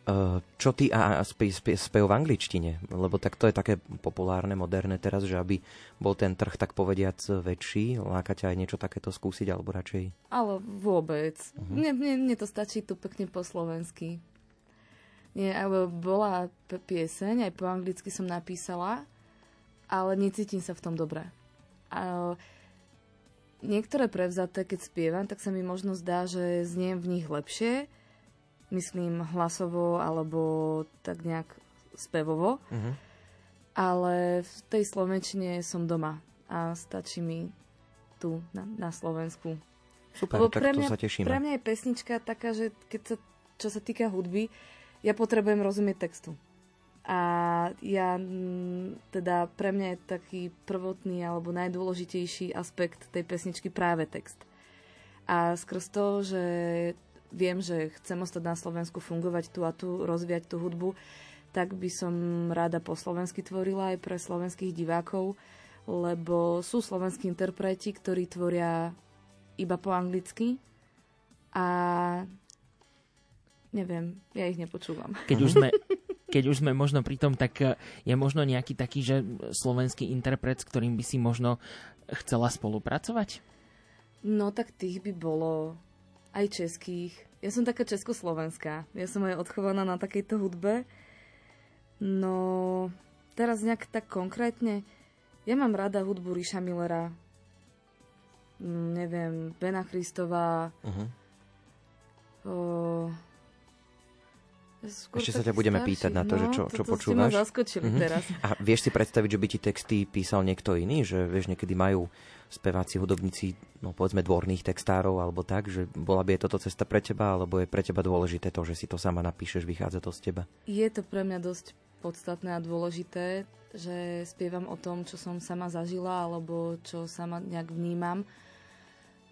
Uh, čo ty a, spe, spe, spev v angličtine? Lebo tak to je také populárne, moderné teraz, že aby bol ten trh tak povediac väčší, láka ťa aj niečo takéto skúsiť, alebo radšej... Ale vôbec. Mhm. Mne, mne, mne to stačí tu pekne po slovensky. Nie, ale bola pieseň, aj po anglicky som napísala, ale necítim sa v tom dobre. A niektoré prevzaté, keď spievam, tak sa mi možno zdá, že zniem v nich lepšie, myslím hlasovo alebo tak nejak spevovo, Mhm. ale v tej slovenčine som doma a stačí mi tu na, na Slovensku. Super, Lebo tak pre to mňa, sa tešíme. Pre mňa je pesnička taká, že keď sa, čo sa týka hudby, ja potrebujem rozumieť textu. A ja, mm, teda pre mňa je taký prvotný alebo najdôležitejší aspekt tej pesničky práve text. A skrz to, že viem, že chcem ostať na Slovensku, fungovať tu a tu, rozvíjať tú hudbu, tak by som rada po slovensky tvorila aj pre slovenských divákov, lebo sú slovenskí interpreti, ktorí tvoria iba po anglicky a neviem, ja ich nepočúvam. Keď už sme, keď už sme možno pri tom, tak eh, je možno nejaký taký, že slovenský interpret, s ktorým by si možno chcela spolupracovať? No tak tých by bolo aj českých. Ja som taká československá. Ja som aj odchovaná na takejto hudbe. No, teraz nejak tak konkrétne. Ja mám rada hudbu Ríša Millera. Mm, Neviem, Bena Christová. O... Skôr Ešte sa ťa budeme starší. pýtať na to, že čo- čo počúvaš. zaskočili Mhm. teraz. A vieš si predstaviť, že by ti texty písal niekto iný? Že vieš, niekedy majú speváci, hudobníci, no povedzme dvorných textárov alebo tak, že bola by je toto cesta pre teba, alebo je pre teba dôležité to, že si to sama napíšeš, vychádza to z teba? Je to pre mňa dosť podstatné a dôležité, že spievam o tom, čo som sama zažila alebo čo sama nejak vnímam.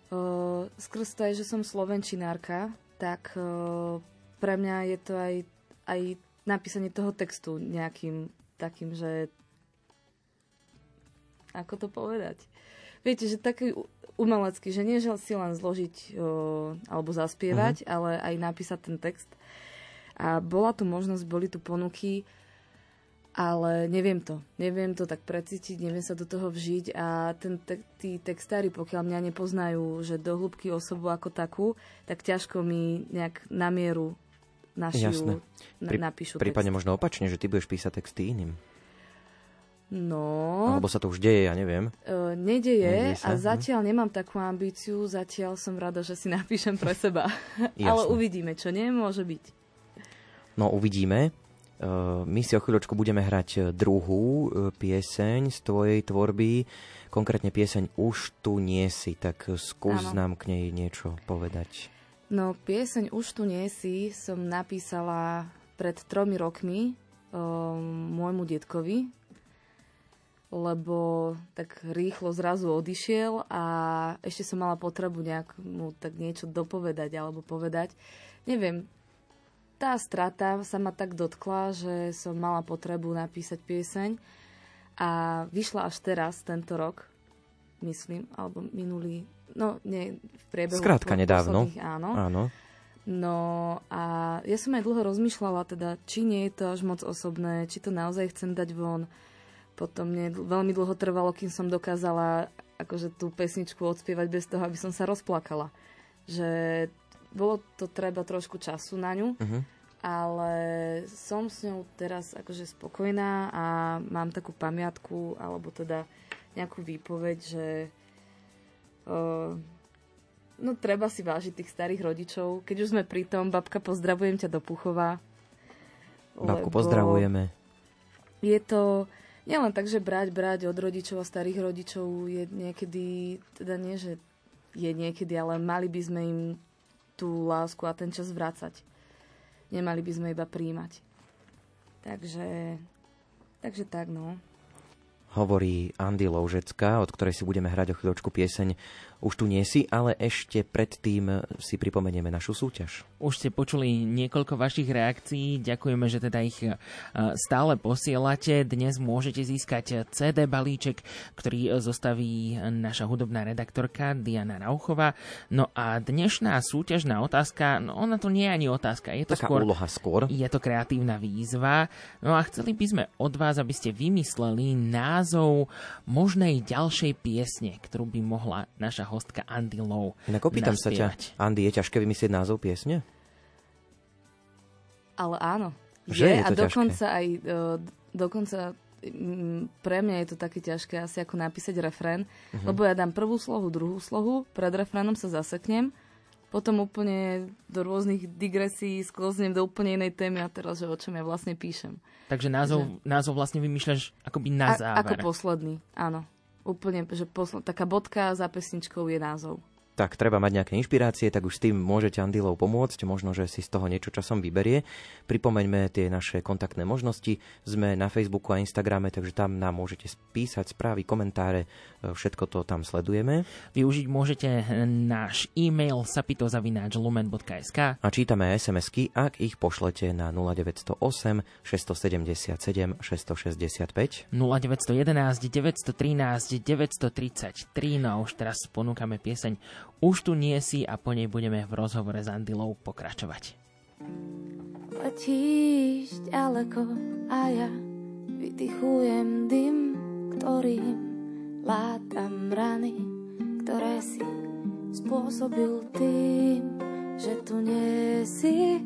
Uh, skrz to že som slovenčinárka, tak uh, pre mňa je to aj, aj napísanie toho textu nejakým takým, že ako to povedať? Viete, že taký umelecký, že nie že si len zložiť uh, alebo zaspievať, ale aj napísať ten text. A bola tu možnosť, boli tu ponuky, ale neviem to. Neviem to tak precítiť, neviem sa do toho vžiť a ten te- tí textári, pokiaľ mňa nepoznajú, že do hĺbky osobu ako takú, tak ťažko mi nejak na mieru Jasné. našijú, na, Pri- napíšu Prípadne text. možno opačne, že ty budeš písať texty iným. No, Alebo sa to už deje, ja neviem. uh, nedeje Nedeje a sa, hm. zatiaľ nemám takú ambíciu, zatiaľ som rada, že si napíšem pre seba. Ale Jasné. uvidíme, čo nie môže byť. No uvidíme. Uh, My si o chvíľočku budeme hrať uh, druhú uh, pieseň z tvojej tvorby, konkrétne pieseň Už tu nie si, tak skús Áno. nám k nej niečo povedať. No, pieseň Už tu nie si som napísala pred tromi rokmi um, môjmu detkovi. lebo tak rýchlo zrazu odišiel a ešte som mala potrebu nejak mu tak niečo dopovedať alebo povedať. Neviem, tá strata sa ma tak dotkla, že som mala potrebu napísať pieseň a vyšla až teraz, tento rok, myslím, alebo minulý, no nie, v priebehu Skrátka nedávno. Áno. Áno. No a ja som aj dlho rozmýšľala, teda, či nie je to až moc osobné, či to naozaj chcem dať von. Potom mne veľmi dlho trvalo, kým som dokázala akože tú pesničku odspievať bez toho, aby som sa rozplakala. Že bolo to treba trošku času na ňu, Mhm. ale som s ňou teraz akože spokojná a mám takú pamiatku, alebo teda nejakú výpoveď, že no treba si vážiť tých starých rodičov. Keď už sme pri tom, babka, pozdravujem ťa do Puchova. Babku pozdravujeme. Je to nielen tak, že brať, brať od rodičov a starých rodičov je niekedy, teda nie, že je niekedy, ale mali by sme im tú lásku a ten čas vrácať. Nemali by sme iba príjmať. Takže, takže tak, no. Hovorí Andy Loužecka, od ktorej si budeme hrať o chvíľočku pieseň Už tu nie si, ale ešte predtým si pripomenieme našu súťaž. Už ste počuli niekoľko vašich reakcií, ďakujeme, že teda ich e, stále posielate. Dnes môžete získať CD balíček, ktorý zostaví naša hudobná redaktorka Diana Rauchová. No a dnešná súťažná otázka, no ona to nie je ani otázka, je to Taká skôr... úloha skôr. Je to kreatívna výzva. No a chceli by sme od vás, aby ste vymysleli názov možnej ďalšej piesne, ktorú by mohla naša hostka Andy Low Inak opýtam sa ťa. Andy, je ťažké vymyslieť názov piesne? Ale áno. Že je a to dokonca aj e, dokonca mm, pre mňa je to také ťažké asi ako napísať refrén, Mhm. lebo ja dám prvú slohu, druhú slohu, pred refrénom sa zaseknem, potom úplne do rôznych digresí sklznem do úplne inej témy a teraz, že o čom ja vlastne píšem. Takže názov, názov vlastne vymýšľaš akoby na A, ako záver. posledný, áno. Úplne, že posl- taká bodka za pesničkou je názov. Tak treba mať nejaké inšpirácie, tak už s tým môžete Andilov pomôcť, možno, že si z toho niečo časom vyberie. Pripomeňme tie naše kontaktné možnosti. Sme na Facebooku a Instagrame, takže tam nám môžete písať správy, komentáre, e, všetko to tam sledujeme. Využiť môžete náš e-mail sapitozavináčlumen.sk A čítame SMS-ky, ak ich pošlete na 0908 677 665. 0911 913 933. No už teraz ponúkame pieseň Už tu nie si a po nej budeme v rozhovore s Andilou pokračovať. Letíš ďaleko a ja vydychujem dym, ktorým látam rany, ktoré si spôsobil tým, že tu nie si,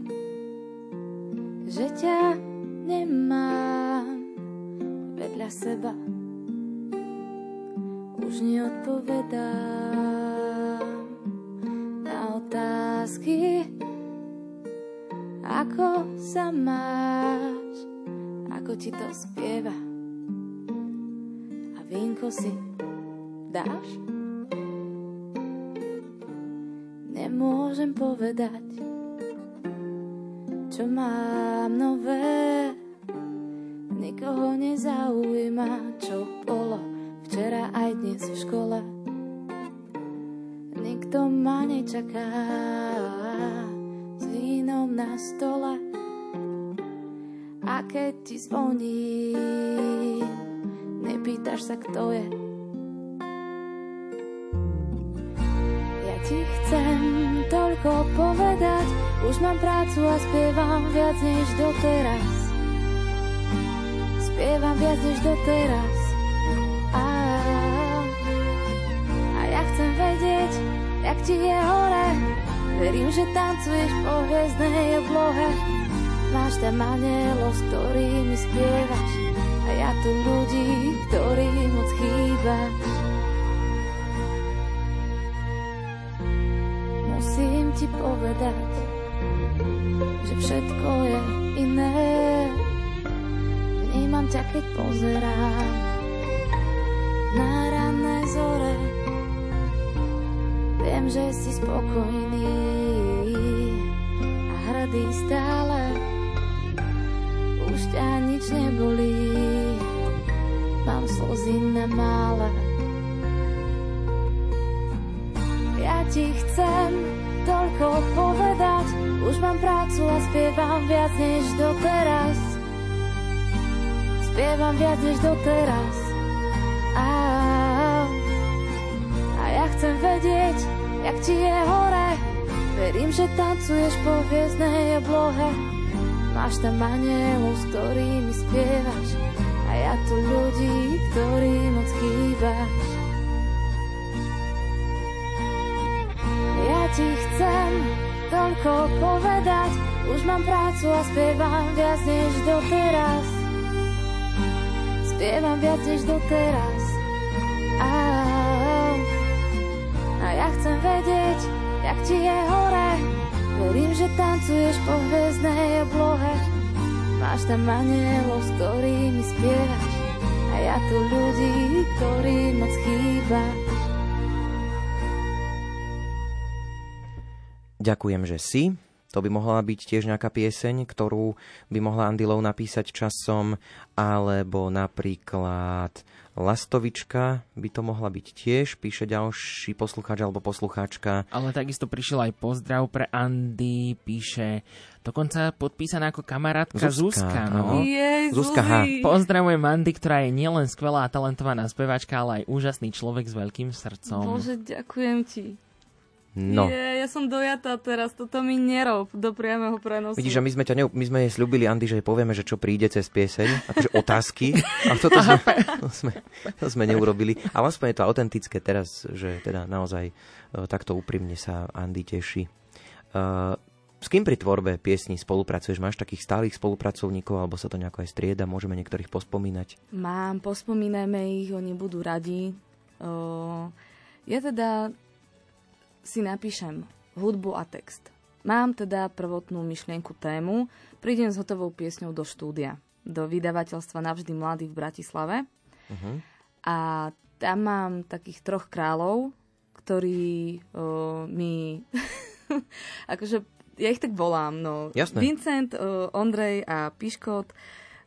že ťa nemám vedľa seba. Už neodpovedám otázky, ako sa máš, ako ti to spieva. A vínko si dáš? Nemôžem povedať, čo mám nové. Nikoho nezaujíma, čo bolo včera aj dnes v škole. Nikto ma nečaká s vínom na stole. A keď ti zvoní, nepýtaš sa, kto je. Ja ti chcem toľko povedať, už mám prácu a spievam viac než doteraz. Spievam viac než doteraz. A, a ja chcem vedieť, jak ti je hore. Verím, že tancuješ po hviezdnej oblohe. Máš tam anielov, s ktorými spievaš. A ja tu ľudí, ktorí moc chýbaš. Musím ti povedať, že všetko je iné. Vnímam ťa, keď pozerám na ranné zore. Viem, že si spokojný a hrdý stále. Už ťa nič nebolí, mám slzy na mále. Ja ti chcem toľko povedať, už mám prácu a spievam viac než doteraz. Spievam viac než doteraz. A, a ja chcem vedieť, jak ti je hore. Verím, že tancuješ po hviezdnej oblohe. Máš tam anielov, s ktorými spievaš. A ja tu ľudí, ktorí moc. Ja ti chcem toľko povedať, už mám prácu a spievam viac než doteraz. Spievam viac než doteraz. A, a ja chcem vedieť, jak ti je hore. Verím, že tancuješ po hviezdnej oblohe. Máš tam anielov, s ktorými spievaš. A ja tu ľudí, ktorí moc chýbaš. Ďakujem, že si. To by mohla byť tiež nejaká pieseň, ktorú by mohla Andy Lowe napísať časom, alebo napríklad Lastovička by to mohla byť tiež, píše ďalší poslucháč alebo poslucháčka. Ale takisto prišiel aj pozdrav pre Andy, píše dokonca podpísaná ako kamarátka Zuzka. Zuzka no. Jej, Zuzka H. Pozdravujem Andy, ktorá je nielen skvelá a talentovaná speváčka, ale aj úžasný človek s veľkým srdcom. Bože, ďakujem ti. No. Je, ja som dojatá teraz, toto mi nerob do priamého prenosu. Vidíš, že my sme, ťa ne, my sme jej slúbili, Andy, že povieme, že čo príde cez pieseň, akože otázky, a toto sme, to sme, to sme neurobili. Ale aspoň je to autentické teraz, že teda naozaj uh, takto úprimne sa Andy teší. Uh, s kým pri tvorbe piesní spolupracuješ? Máš takých stálych spolupracovníkov, alebo sa to nejako aj strieda? Môžeme niektorých pospomínať? Mám, pospomínajme ich, oni budú radi. Uh, ja teda si napíšem hudbu a text. Mám teda prvotnú myšlienku tému, prídem s hotovou piesňou do štúdia, do vydavateľstva Navždy mladý v Bratislave. Uh-huh. A tam mám takých troch kráľov, ktorí uh, mi... akože ja ich tak volám, no. Jasné. Vincent, uh, Ondrej a Piškot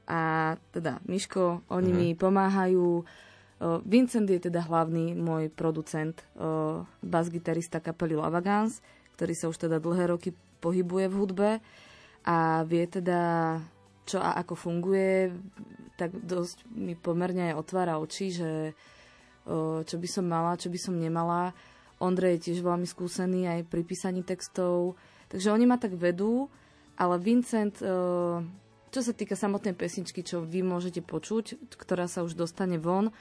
a teda Miško, oni uh-huh. mi pomáhajú Vincent je teda hlavný môj producent, bas-gitarista kapely Lavagans, ktorý sa už teda dlhé roky pohybuje v hudbe a vie teda, čo a ako funguje, tak dosť mi pomerne otvára oči, že čo by som mala, čo by som nemala. Ondrej je tiež veľmi skúsený aj pri písaní textov, takže oni ma tak vedú, ale Vincent, čo sa týka samotnej pesničky, čo vy môžete počuť, ktorá sa už dostane von,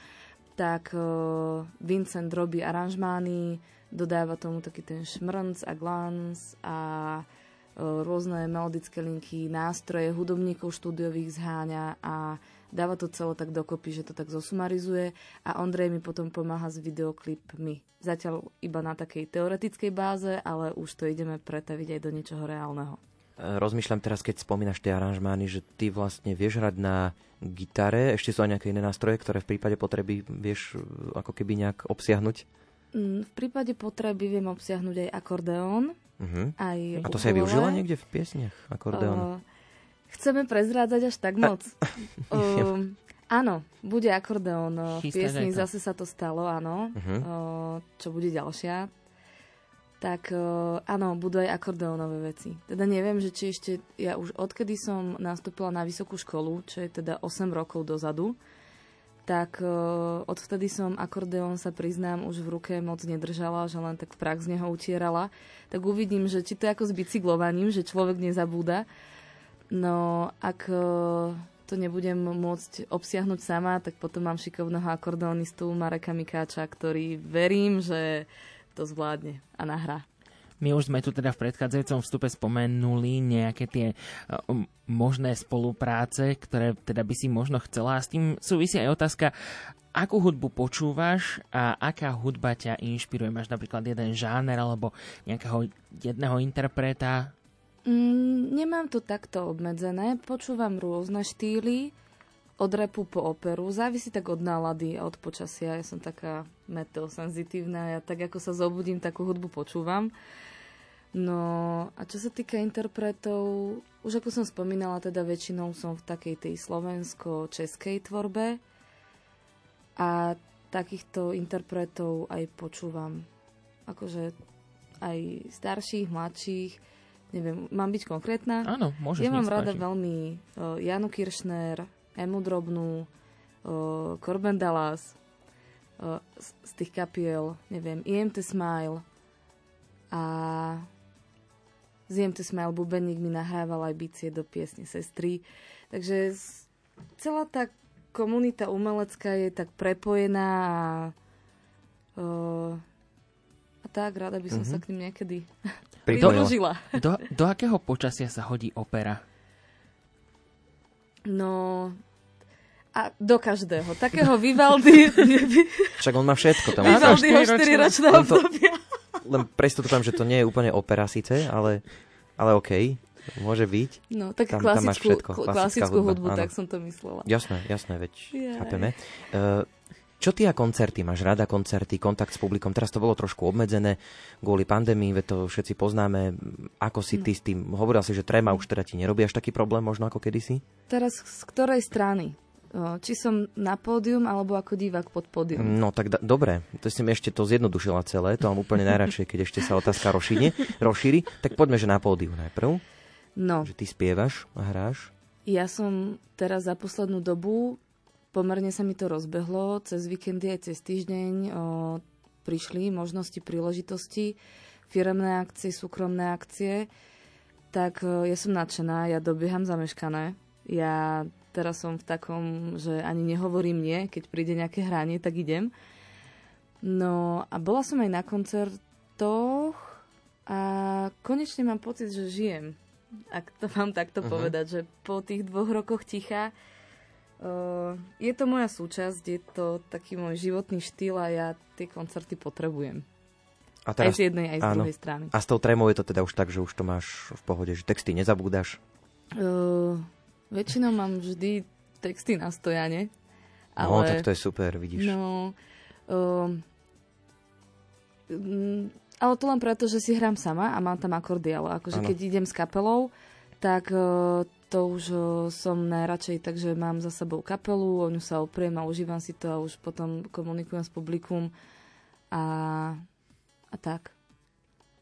tak uh, Vincent robí aranžmány, dodáva tomu taký ten šmrnc a glans a uh, rôzne melodické linky, nástroje, hudobníkov štúdiových zháňa a dáva to celé tak dokopy, že to tak zosumarizuje a Ondrej mi potom pomáha s videoklipmi. Zatiaľ iba na takej teoretickej báze, ale už to ideme pretaviť aj do niečoho reálneho. Rozmýšľam teraz, keď spomínaš tie aranžmány, že ty vlastne vieš hrať na gitare. Ešte sú aj nejaké iné nástroje, ktoré v prípade potreby vieš uh, ako keby nejak obsiahnuť? Mm, v prípade potreby viem obsiahnuť aj akordeón. Uh-huh. Aj A to sa aj využila niekde v piesniach? Akordeón? Uh, chceme prezrádzať až tak moc. uh, áno, bude akordeón. V piesni zase sa to stalo, áno. Uh-huh. Uh, čo bude ďalšia tak uh, áno, budú aj akordeónové veci. Teda neviem, že či ešte, ja už odkedy som nastúpila na vysokú školu, čo je teda 8 rokov dozadu, tak uh, odvtedy som akordeón sa priznám už v ruke moc nedržala, že len tak v prax z neho utierala. Tak uvidím, že či to je ako s bicyklovaním, že človek nezabúda. No ak uh, to nebudem môcť obsiahnuť sama, tak potom mám šikovného akordeonistu Mareka Mikáča, ktorý verím, že to zvládne a nahrá. My už sme tu teda v predchádzajúcom vstupe spomenuli nejaké tie uh, možné spolupráce, ktoré teda by si možno chcela. A s tým súvisí aj otázka, akú hudbu počúvaš a aká hudba ťa inšpiruje? Máš napríklad jeden žáner alebo nejakého jedného interpreta? Mm, nemám to takto obmedzené. Počúvam rôzne štýly od repu po operu. Závisí tak od nálady a od počasia. Ja som taká meteosenzitívna. Ja tak ako sa zobudím, takú hudbu počúvam. No a čo sa týka interpretov, už ako som spomínala, teda väčšinou som v takej tej slovensko-českej tvorbe. A takýchto interpretov aj počúvam. Akože aj starších, mladších. Neviem, mám byť konkrétna? Áno, môžeš. Ja mám rada veľmi uh, Janu Kiršner, Emu Drobnú, uh, Corben Dallas, uh, z, z tých kapiel, neviem, IMT Smile a z IMT Smile Bubeník mi nahrával aj bicie do piesne Sestry. Takže celá tá komunita umelecká je tak prepojená a, uh, a tak rada by som Mhm. sa k ním niekedy pridružila. Do, do akého počasia sa hodí opera? No, a do každého. Takého Vivaldi, Však on má všetko tam. Áno, Vivaldiho štyriročné. 4 ročného Len to- obdobia. Len presto to poviem, že to nie je úplne opera síce, ale, ale OK, môže byť. No, tak Tam- tam máš klasickú, všetko, klasická klasickú hudbu, áno. tak som to myslela. Jasné, jasné, veď Jaj. chápeme. Uh, čo ty a koncerty? Máš rada koncerty, kontakt s publikom? Teraz to bolo trošku obmedzené kvôli pandémii, veď to všetci poznáme. Ako si ty s tým? Hovoril si, že tréma už teda ti nerobí až taký problém možno ako kedysi? Teraz z ktorej strany? Či som na pódium, alebo ako divák pod pódium? No tak da- dobre, to si mi ešte to zjednodušila celé, to mám úplne najradšej, keď ešte sa otázka rozšíri, rozšíri. Tak poďme, že na pódiu najprv, No, že ty spievaš a hráš. ja som teraz za poslednú dobu, pomerne sa mi to rozbehlo, cez víkendy aj cez týždeň o, prišli možnosti, príležitosti, firemné akcie, súkromné akcie, tak o, ja som nadšená, ja dobieham zameškané. Ja teraz som v takom, že ani nehovorím nie, keď príde nejaké hranie, tak idem. No a bola som aj na koncertoch a konečne mám pocit, že žijem. Ak to mám takto Mhm. povedať, že po tých dvoch rokoch ticha uh, je to moja súčasť, je to taký môj životný štýl a ja tie koncerty potrebujem. A Aj z jednej, aj z áno. druhej strany. A s tou trémou je to teda už tak, že už to máš v pohode, že texty nezabúdaš. Uh, väčšinou mám vždy texty na stojane. Ale... No, tak to je super, vidíš. No, um, mm, ale to len preto, že si hrám sama a mám tam akordy, ale akože Áno. keď idem s kapelou, tak uh, to už uh, som najradšej, takže mám za sebou kapelu, o ňu sa opriem a užívam si to a už potom komunikujem s publikum a, a tak.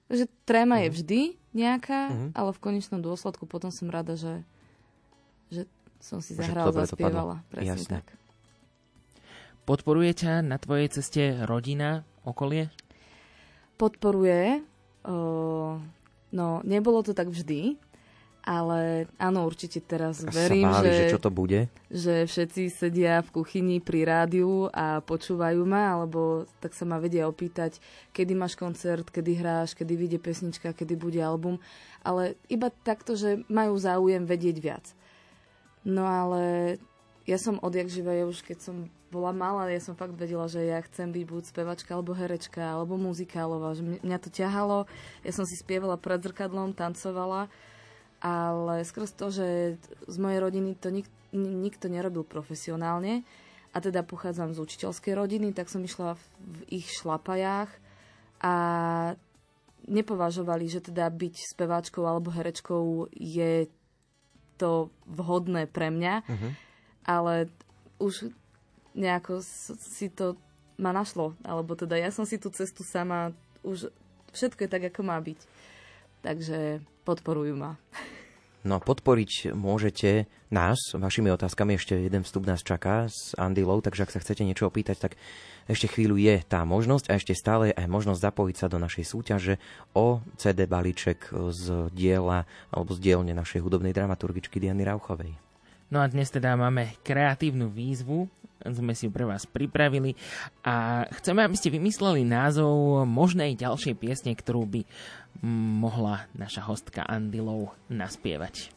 Takže tréma je vždy nejaká, Mhm. ale v konečnom dôsledku potom som rada, že, že som si zahrala, zaspievala. Presne Jasne. tak. Podporuje ťa na tvojej ceste rodina, okolie? podporuje. O, no, nebolo to tak vždy, ale áno, určite teraz A verím, sa máli, že, že čo to bude. že všetci sedia v kuchyni pri rádiu a počúvajú ma, alebo tak sa ma vedia opýtať, kedy máš koncert, kedy hráš, kedy vyjde pesnička, kedy bude album. Ale iba takto, že majú záujem vedieť viac. No ale ja som odjak živa, ja už keď som bola malá, ja som fakt vedela, že ja chcem byť buď spevačka, alebo herečka, alebo muzikálová. Že mňa- to ťahalo, ja som si spievala pred zrkadlom, tancovala, ale skrz to, že z mojej rodiny to nik, ni- nikto nerobil profesionálne a teda pochádzam z učiteľskej rodiny, tak som išla v ich šlapajách a nepovažovali, že teda byť speváčkou alebo herečkou je to vhodné pre mňa, Mhm. ale už nejako si to ma našlo, alebo teda ja som si tú cestu sama, už všetko je tak, ako má byť. Takže podporujú ma. No a podporiť môžete nás vašimi otázkami. Ešte jeden vstup nás čaká s Andy Low, takže ak sa chcete niečo opýtať, tak ešte chvíľu je tá možnosť a ešte stále aj možnosť zapojiť sa do našej súťaže o CD balíček z diela alebo z dielne našej hudobnej dramaturgičky Diany Rauchovej. No a dnes teda máme kreatívnu výzvu, sme si pre vás pripravili a chceme, aby ste vymysleli názov možnej ďalšej piesne, ktorú by mohla naša hostka Andy Low naspievať.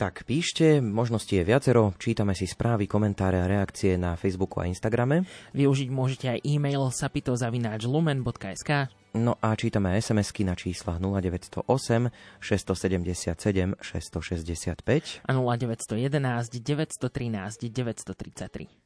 Tak píšte, možnosti je viacero, čítame si správy, komentáre a reakcie na Facebooku a Instagrame. Využiť môžete aj e-mail sapitozavináčlumen.sk No a čítame SMS-ky na číslach 0908 677 665. a 0911 913 933.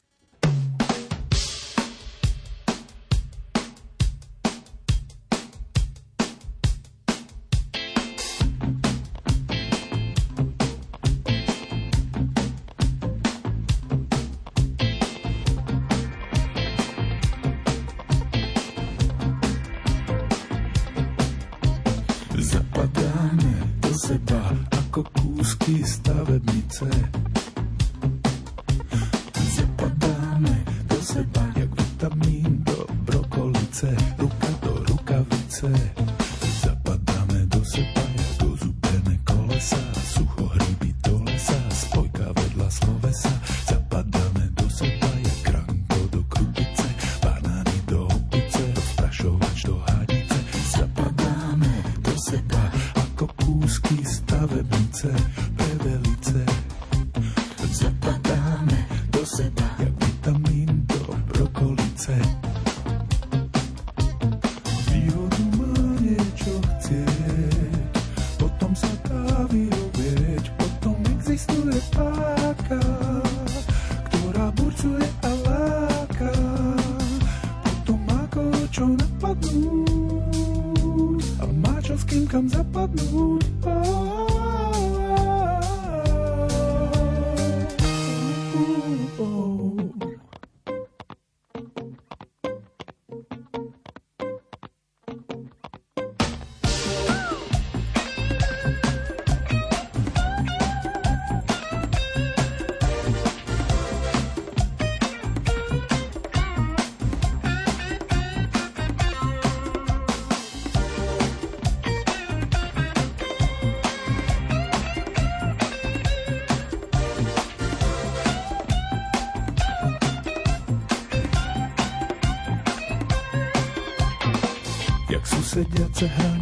to hell.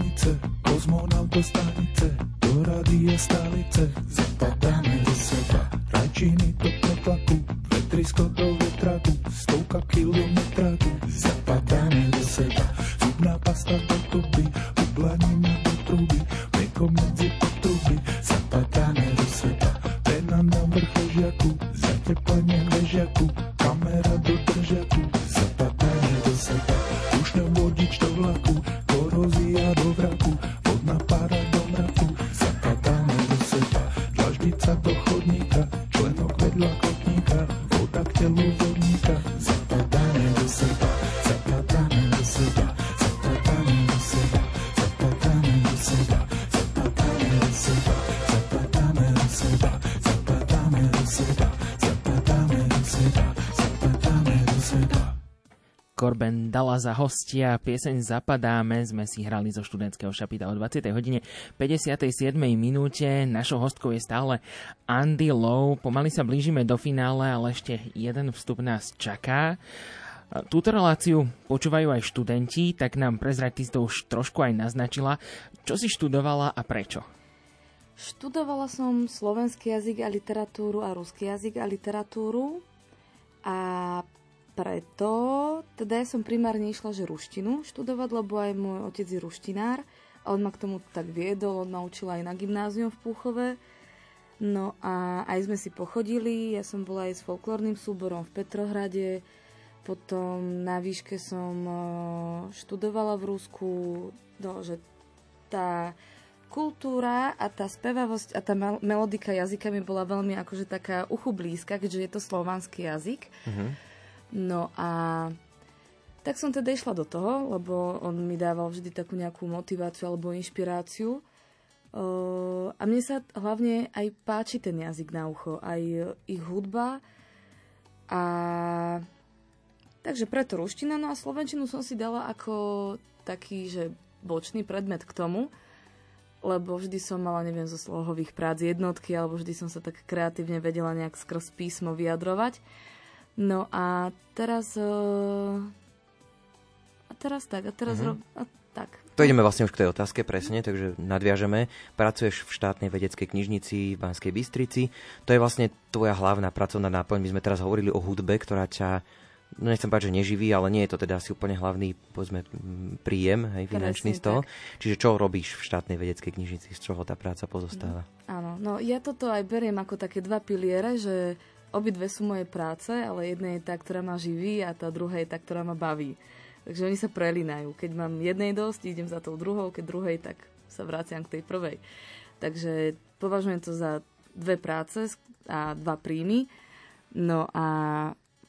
Dala za hostia pieseň Zapadáme, sme si hrali zo študentského šapita o 20. hodine 57. minúte. Našou hostkou je stále Andy Lowe. Pomaly sa blížime do finále, ale ešte jeden vstup nás čaká. Túto reláciu počúvajú aj študenti, tak nám prezrať, ty to už trošku aj naznačila. Čo si študovala a prečo? Študovala som slovenský jazyk a literatúru a ruský jazyk a literatúru a preto, teda ja som primárne išla, že ruštinu študovať, lebo aj môj otec je ruštinár a on ma k tomu tak viedol, on ma učil aj na gymnázium v Púchove. No a aj sme si pochodili, ja som bola aj s folklórnym súborom v Petrohrade, potom na výške som eh, študovala v Rusku, no, že tá kultúra a tá spevavosť a tá mel- melodika jazyka mi bola veľmi akože taká uchu blízka, keďže je to slovanský jazyk. Mhm. No a tak som teda išla do toho, lebo on mi dával vždy takú nejakú motiváciu alebo inšpiráciu. Uh, a mne sa hlavne aj páči ten jazyk na ucho, aj ich hudba. A takže preto ruština, no a slovenčinu som si dala ako taký, že bočný predmet k tomu, lebo vždy som mala, neviem, zo slohových prác jednotky, alebo vždy som sa tak kreatívne vedela nejak skrz písmo vyjadrovať. No a teraz... Uh, a teraz tak, a teraz... Mhm. Ro- a tak. To ideme vlastne už k tej otázke presne, takže nadviažeme. Pracuješ v štátnej vedeckej knižnici v Banskej Bystrici. To je vlastne tvoja hlavná pracovná náplň. My sme teraz hovorili o hudbe, ktorá ťa, no nechcem povedať, že neživí, ale nie je to teda asi úplne hlavný, povedzme, príjem, hej, finančný Presne z toho. tak. Čiže čo robíš v štátnej vedeckej knižnici, z čoho tá práca pozostáva? Áno, no ja toto aj beriem ako také dva piliere, že obidve sú moje práce, ale jedna je tá, ktorá ma živí a tá druhá je tá, ktorá ma baví. Takže oni sa prelínajú. Keď mám jednej dosť, idem za tou druhou, keď druhej, tak sa vraciam k tej prvej. Takže považujem to za dve práce a dva príjmy. No a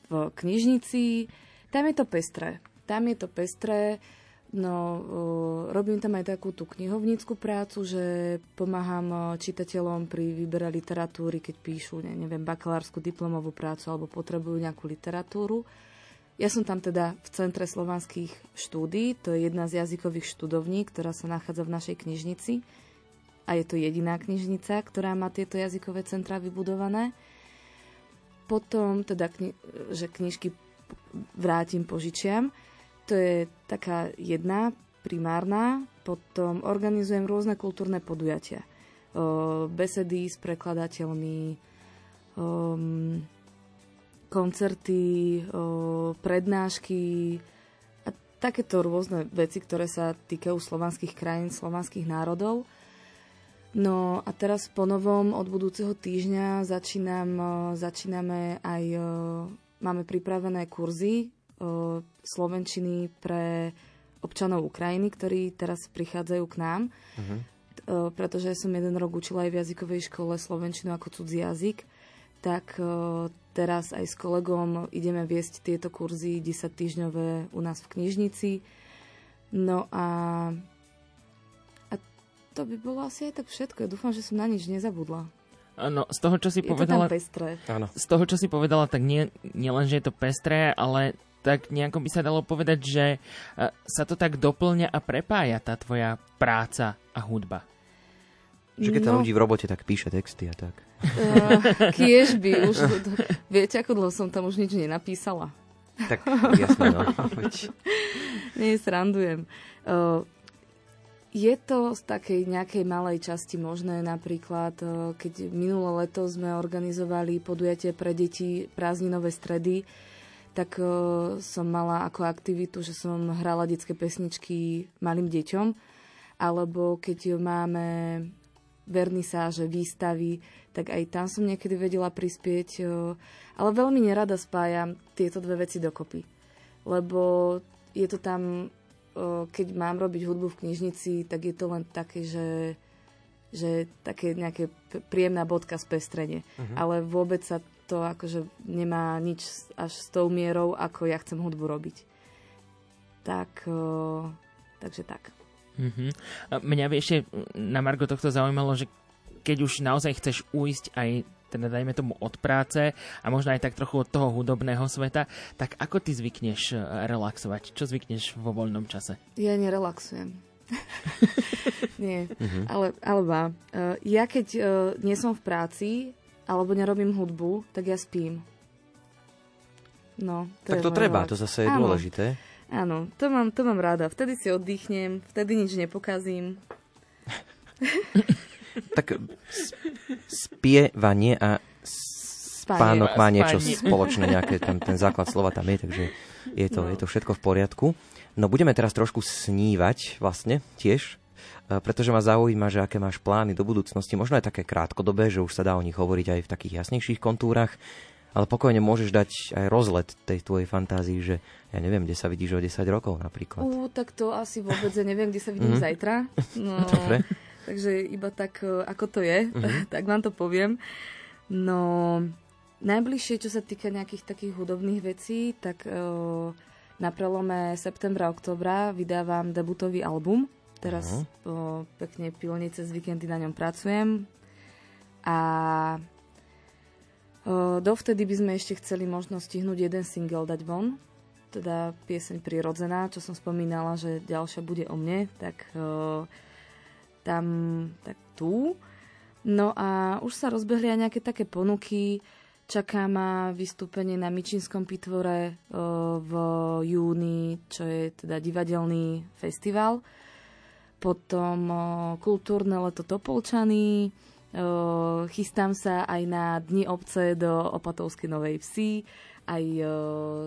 v knižnici, tam je to pestré. Tam je to pestré. No, uh, robím tam aj takú tú knihovnícku prácu, že pomáham uh, čitateľom pri výbere literatúry, keď píšu, ne, neviem, bakalárskú diplomovú prácu alebo potrebujú nejakú literatúru. Ja som tam teda v Centre slovanských štúdí, to je jedna z jazykových študovní, ktorá sa nachádza v našej knižnici a je to jediná knižnica, ktorá má tieto jazykové centra vybudované. Potom teda, kni- že knižky vrátim, požičiam. To je taká jedna primárna. Potom organizujem rôzne kultúrne podujatia. Besedy s prekladateľmi, o, koncerty, prednášky a takéto rôzne veci, ktoré sa týkajú slovanských krajín, slovanských národov. No a teraz po novom od budúceho týždňa začínam, začíname aj, máme pripravené kurzy slovenčiny pre občanov Ukrajiny, ktorí teraz prichádzajú k nám. Uh-huh. Pretože som jeden rok učila aj v jazykovej škole slovenčinu ako cudzí jazyk, tak teraz aj s kolegom ideme viesť tieto kurzy 10 týždňové u nás v knižnici. No a, a to by bolo asi aj tak všetko. Ja dúfam, že som na nič nezabudla. No, z toho, čo si je povedala... To tam pestré. Áno. Z toho, čo si povedala, tak nie, nie len, že je to pestré, ale tak nejako by sa dalo povedať, že e, sa to tak doplňa a prepája tá tvoja práca a hudba. Že keď no, ľudí v robote, tak píše texty a tak. Uh, kiež by. Už, viete, ako dlho som tam už nič nenapísala. Tak jasné, no. Nie, srandujem. Uh, je to z takej nejakej malej časti možné, napríklad, keď minulé leto sme organizovali podujatie pre deti prázdninové stredy, tak uh, som mala ako aktivitu, že som hrala detské pesničky malým deťom, alebo keď máme vernisáže, výstavy, tak aj tam som niekedy vedela prispieť, uh, ale veľmi nerada spájam tieto dve veci dokopy. Lebo je to tam, uh, keď mám robiť hudbu v knižnici, tak je to len také, že že také nejaké príjemná bodka z pestrenie. Uh-huh. Ale vôbec sa to akože nemá nič až s tou mierou, ako ja chcem hudbu robiť. Tak, o, takže tak. Uh-huh. Mňa by ešte na Margo tohto zaujímalo, že keď už naozaj chceš ujsť aj teda dajme tomu od práce a možno aj tak trochu od toho hudobného sveta, tak ako ty zvykneš relaxovať? Čo zvykneš vo voľnom čase? Ja nerelaxujem. nie, uh-huh. ale, ale bá. Uh, ja keď uh, nie som v práci alebo nerobím hudbu, tak ja spím. No, to tak to treba, relax. to zase je Áno. dôležité. Áno, to mám, to mám rada. Vtedy si oddychnem, vtedy nič nepokazím. tak spievanie a spánok má niečo spoločné, nejaké tam, ten základ slova tam je, takže je to, no. je to všetko v poriadku. No budeme teraz trošku snívať vlastne tiež, pretože ma zaujíma, že aké máš plány do budúcnosti, možno aj také krátkodobé, že už sa dá o nich hovoriť aj v takých jasnejších kontúrach, ale pokojne môžeš dať aj rozlet tej tvojej fantázii, že ja neviem, kde sa vidíš o 10 rokov napríklad. Ú, tak to asi vôbec ja neviem, kde sa vidím mm-hmm. zajtra. No, Dobre. Takže iba tak, e, ako to je, mm-hmm. tak vám to poviem. No, najbližšie, čo sa týka nejakých takých hudobných vecí, tak... Uh, na prelome septembra, oktobra vydávam debutový album. Teraz uh-huh. o, pekne pilne cez víkendy na ňom pracujem. A o, dovtedy by sme ešte chceli možno stihnúť jeden single dať von. Teda pieseň Prirodzená, čo som spomínala, že ďalšia bude o mne, tak o, tam, tak tu. No a už sa rozbehli aj nejaké také ponuky, Čaká ma vystúpenie na Mičinskom pitvore v júni, čo je teda divadelný festival. Potom kultúrne leto Topolčany. Chystám sa aj na Dni obce do Opatovskej Novej Vsi, aj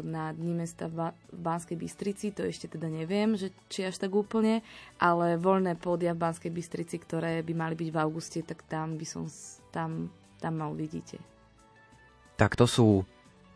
na Dni mesta v Banskej Bystrici, to ešte teda neviem, že či až tak úplne, ale voľné pódia v Banskej Bystrici, ktoré by mali byť v auguste, tak tam by som tam, tam ma uvidíte. Tak to sú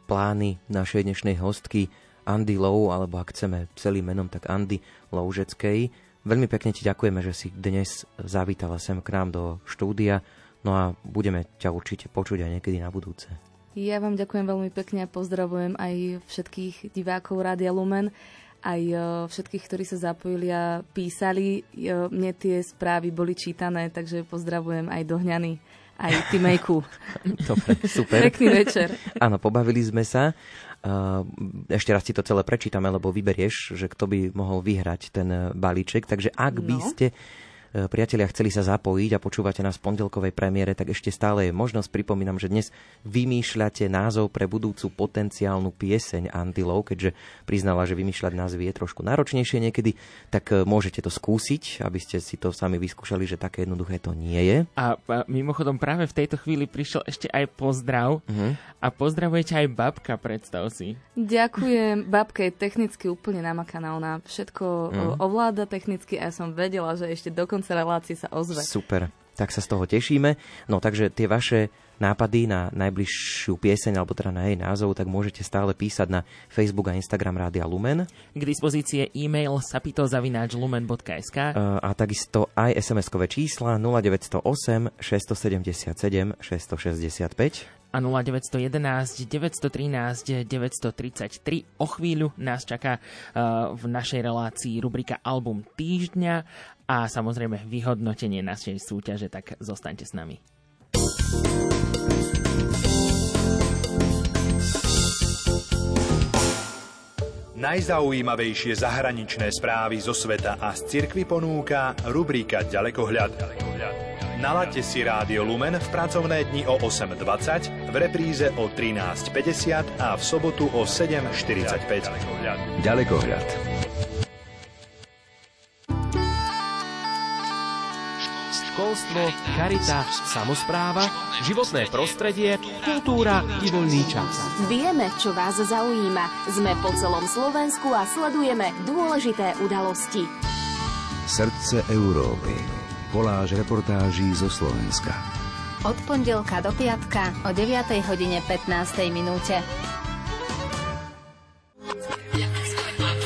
plány našej dnešnej hostky Andy Low, alebo ak chceme celým menom, tak Andy Loužeckej. Veľmi pekne ti ďakujeme, že si dnes zavítala sem k nám do štúdia, no a budeme ťa určite počuť aj niekedy na budúce. Ja vám ďakujem veľmi pekne a pozdravujem aj všetkých divákov Rádia Lumen aj e, všetkých, ktorí sa zapojili a písali. E, Mne tie správy boli čítané, takže pozdravujem aj Dohňany, aj Timejku. Dobre, super. Pekný večer. Áno, pobavili sme sa. Uh, Ešte raz si to celé prečítame, lebo vyberieš, že kto by mohol vyhrať ten eh, balíček. Takže ak by No. ste eh, priatelia chceli sa zapojiť a počúvate nás v pondelkovej premiére, tak ešte stále je možnosť. Pripomínam, že dnes vymýšľate názov pre budúcu potenciálnu pieseň Antilov, keďže priznala, že vymýšľať názvy je trošku náročnejšie niekedy, tak eh, môžete to skúsiť, aby ste si to sami vyskúšali, že také jednoduché to nie je. A, a mimochodom práve v tejto chvíli prišiel ešte aj pozdrav Mhm. a pozdravujete aj babka, predstav si. Ďakujem. Babka je technicky úplne namakaná. Ona všetko mm. ovláda technicky a ja som vedela, že ešte do konca relácie sa ozve. Super, tak sa z toho tešíme. No takže tie vaše nápady na najbližšiu pieseň, alebo teda na jej názov, tak môžete stále písať na Facebook a Instagram Rádia Lumen K dispozícii je e-mail sapitozavináčlumen.sk e, a takisto aj SMS-kové čísla 0908 677 665. a 0911 913 933. O chvíľu nás čaká uh, v našej relácii rubrika Album týždňa a samozrejme vyhodnotenie našej súťaže, tak zostaňte s nami. Najzaujímavejšie zahraničné správy zo sveta a z cirkvy ponúka rubrika Ďalekohľad. Nalaďte si Rádio Lumen v pracovné dni o 8.20, v repríze o 13.50 a v sobotu o 7.45. Ďalekohľad. Školstvo, charita, samozpráva, životné prostredie, kultúra i voľný čas. Vieme, čo vás zaujíma. Sme po celom Slovensku a sledujeme dôležité udalosti. Srdce Európy. Koláž reportáží zo Slovenska. Od pondelka do piatka o 9. hodine 15. minúte.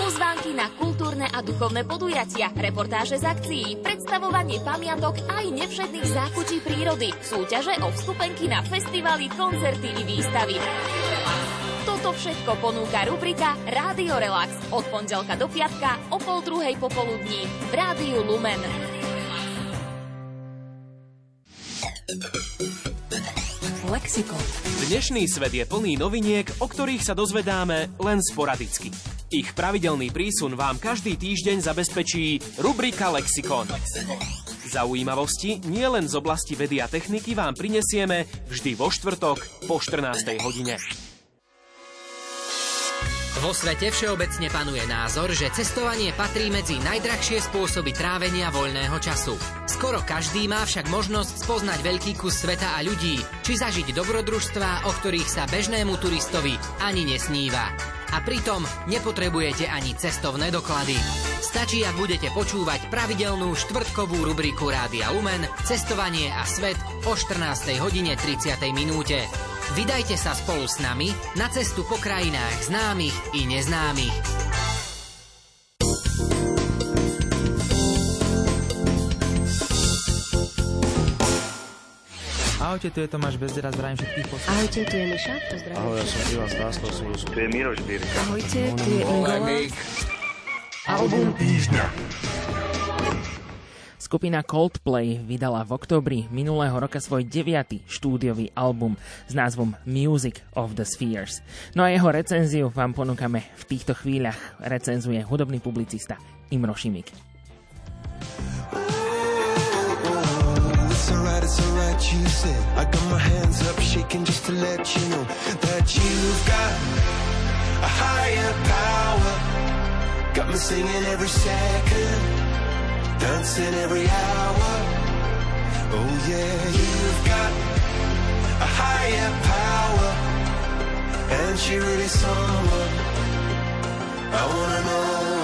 Pozvánky na kultúrne a duchovné podujatia, reportáže z akcií, predstavovanie pamiatok aj nevšetných zákutí prírody, súťaže o vstupenky na festivaly, koncerty i výstavy. Toto všetko ponúka rubrika Rádio Relax od pondelka do piatka o pol druhej popoludní v Rádiu Lumen. Lexikon. Dnešný svet je plný noviniek, o ktorých sa dozvedáme len sporadicky. Ich pravidelný prísun vám každý týždeň zabezpečí rubrika Lexikon. Zaujímavosti nie len z oblasti vedy a techniky vám prinesieme vždy vo štvrtok po 14. hodine. Vo svete všeobecne panuje názor, že cestovanie patrí medzi najdrahšie spôsoby trávenia voľného času. Skoro každý má však možnosť spoznať veľký kus sveta a ľudí, či zažiť dobrodružstvá, o ktorých sa bežnému turistovi ani nesníva. A pritom nepotrebujete ani cestovné doklady. Stačí, ak budete počúvať pravidelnú štvrtkovú rubriku Rádia Lumen Cestovanie a svet o 14. hodine 30. minúte. Vydajte sa spolu s nami na cestu po krajinách známych i neznámych. Ahojte, tu je Tomáš Bezdera, zdravím všetkých poslucháčov. Ahojte, tu je Miša, pozdravujem. Ahoj, ja som Ivan Stáslo, som Tu je Miroš Birka. Ahojte, tu je Ingola. Album týždňa. Skupina Coldplay vydala v októbri minulého roka svoj deviatý štúdiový album s názvom Music of the Spheres. No a jeho recenziu vám ponúkame v týchto chvíľach. Recenzuje hudobný publicista Imro Šimik. You said. I got my hands up, shaking just to let you know that you've got a higher power. Got me singing every second, dancing every hour. Oh yeah, you've got a higher power, and she really someone I wanna know.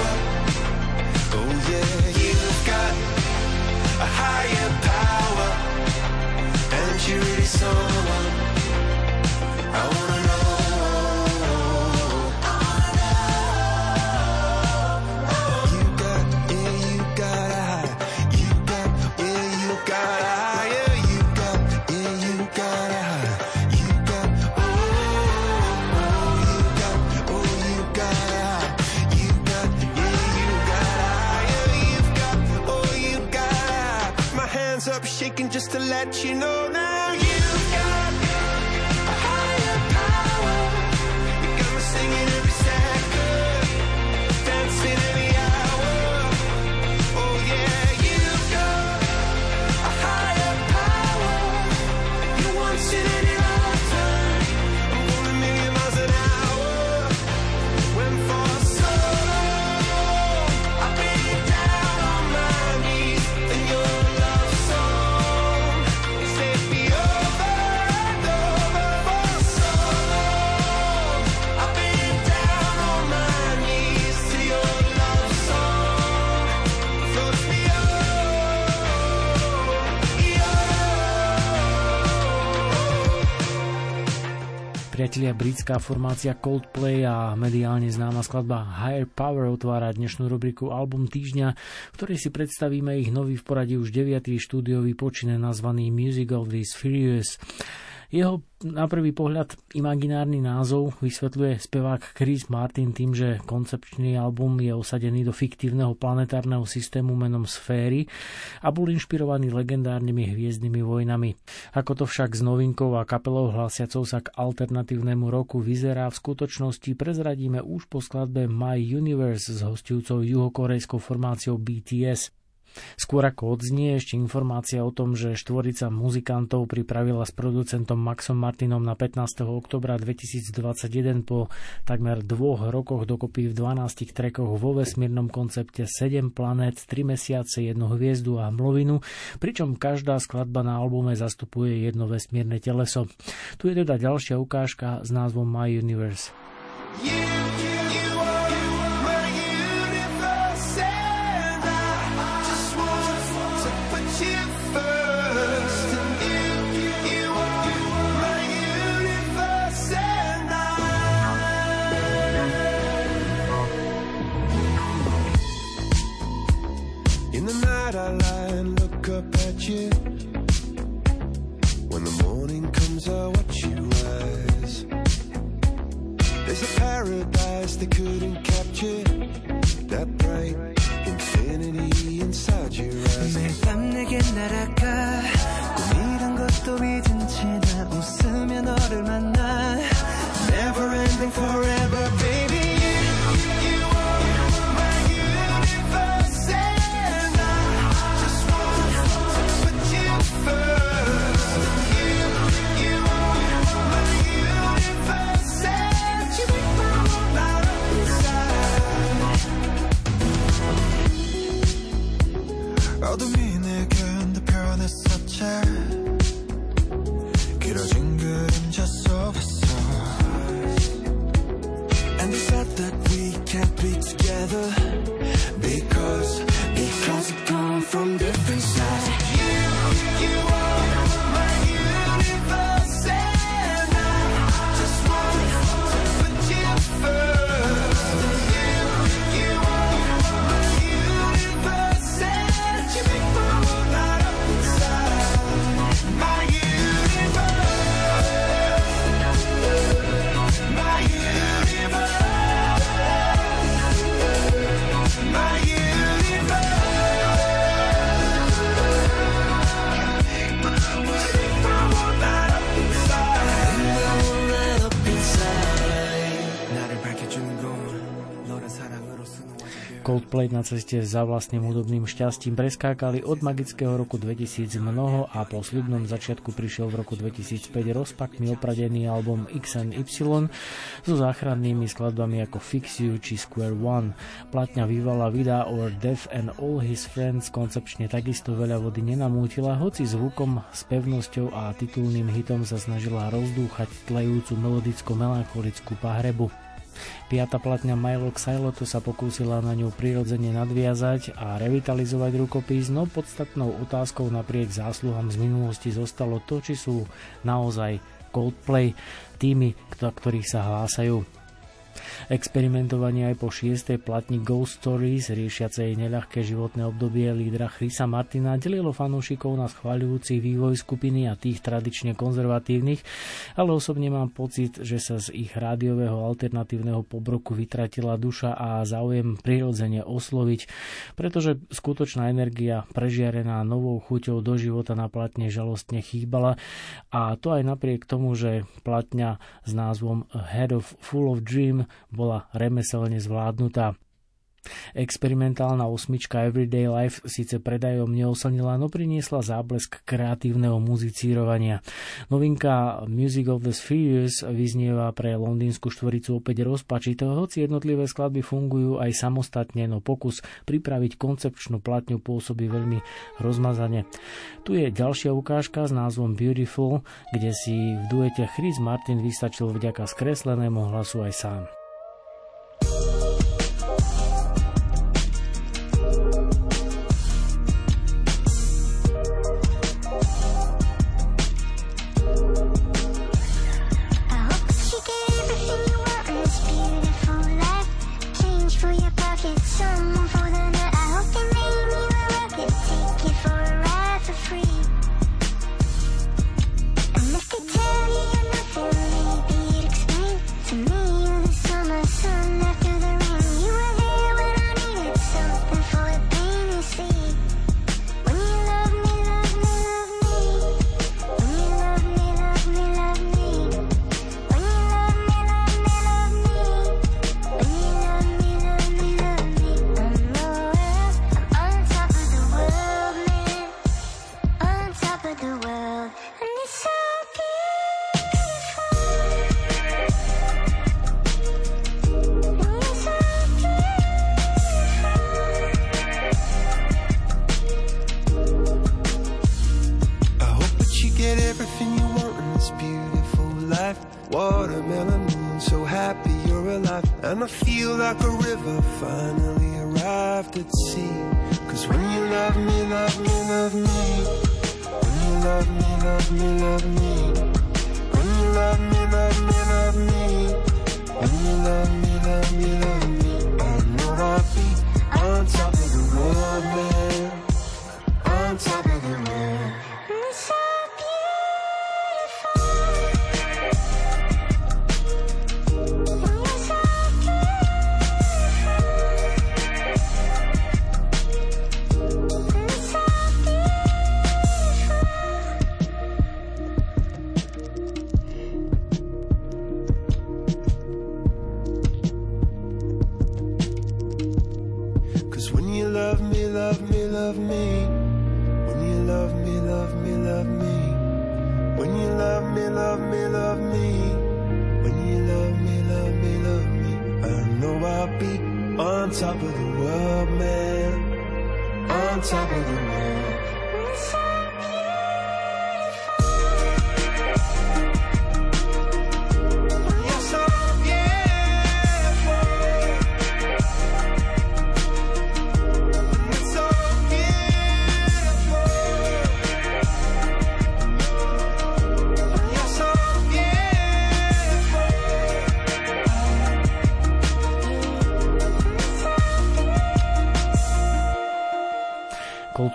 You've got a higher power. and you really saw I wanna just to let you know Priatelia, britská formácia Coldplay a mediálne známa skladba Higher Power otvára dnešnú rubriku Album týždňa, v ktorej si predstavíme ich nový v poradí už 9. štúdiový počine nazvaný Music of the Furious. Jeho na prvý pohľad imaginárny názov vysvetľuje spevák Chris Martin tým, že koncepčný album je osadený do fiktívneho planetárneho systému menom Sféry a bol inšpirovaný legendárnymi hviezdnymi vojnami. Ako to však s novinkou a kapelou hlásiacou sa k alternatívnemu roku vyzerá v skutočnosti prezradíme už po skladbe My Universe s hostujúcou juhokorejskou formáciou BTS. Skôr ako odznie ešte informácia o tom, že štvorica muzikantov pripravila s producentom Maxom Martinom na 15. oktobra 2021 po takmer dvoch rokoch dokopy v 12 trekoch vo vesmírnom koncepte 7 planét, 3 mesiace, jednu hviezdu a mlovinu, pričom každá skladba na albume zastupuje jedno vesmírne teleso. Tu je teda ďalšia ukážka s názvom My Universe. In the night I lie and look up at you. When the morning comes, I watch you rise. There's a paradise they couldn't capture. That bright infinity inside your eyes. 매일 밤 내게 날아가 Ceste za vlastným hudobným šťastím preskákali od magického roku 2000 mnoho a po sľubnom začiatku prišiel v roku 2005 rozpakmi opradený album XNY so záchrannými skladbami ako Fix You či Square One. Platňa Vivala Vida or Death and All His Friends koncepčne takisto veľa vody nenamútila, hoci zvukom, s pevnosťou a titulným hitom sa snažila rozdúchať tlejúcu melodicko-melancholickú pahrebu. Piata platňa Milo Xylotu sa pokúsila na ňu prirodzene nadviazať a revitalizovať rukopis, no podstatnou otázkou napriek zásluhám z minulosti zostalo to, či sú naozaj Coldplay tými, ktorých sa hlásajú. Experimentovanie aj po šiestej platni Ghost Stories, riešiacej neľahké životné obdobie lídra Chrisa Martina, delilo fanúšikov na schváľujúcich vývoj skupiny a tých tradične konzervatívnych, ale osobne mám pocit, že sa z ich rádiového alternatívneho pobroku vytratila duša a záujem prirodzene osloviť, pretože skutočná energia prežiarená novou chuťou do života na platne žalostne chýbala a to aj napriek tomu, že platňa s názvom Head of Full of Dream bola remeselne zvládnutá. Experimentálna osmička Everyday Life síce predajom neoslnila, no priniesla záblesk kreatívneho muzicírovania. Novinka Music of the Spheres vyznieva pre londýnsku štvoricu opäť rozpačitého, hoci jednotlivé skladby fungujú aj samostatne, no pokus pripraviť koncepčnú platňu pôsobí veľmi rozmazane. Tu je ďalšia ukážka s názvom Beautiful, kde si v duete Chris Martin vystačil vďaka skreslenému hlasu aj sám.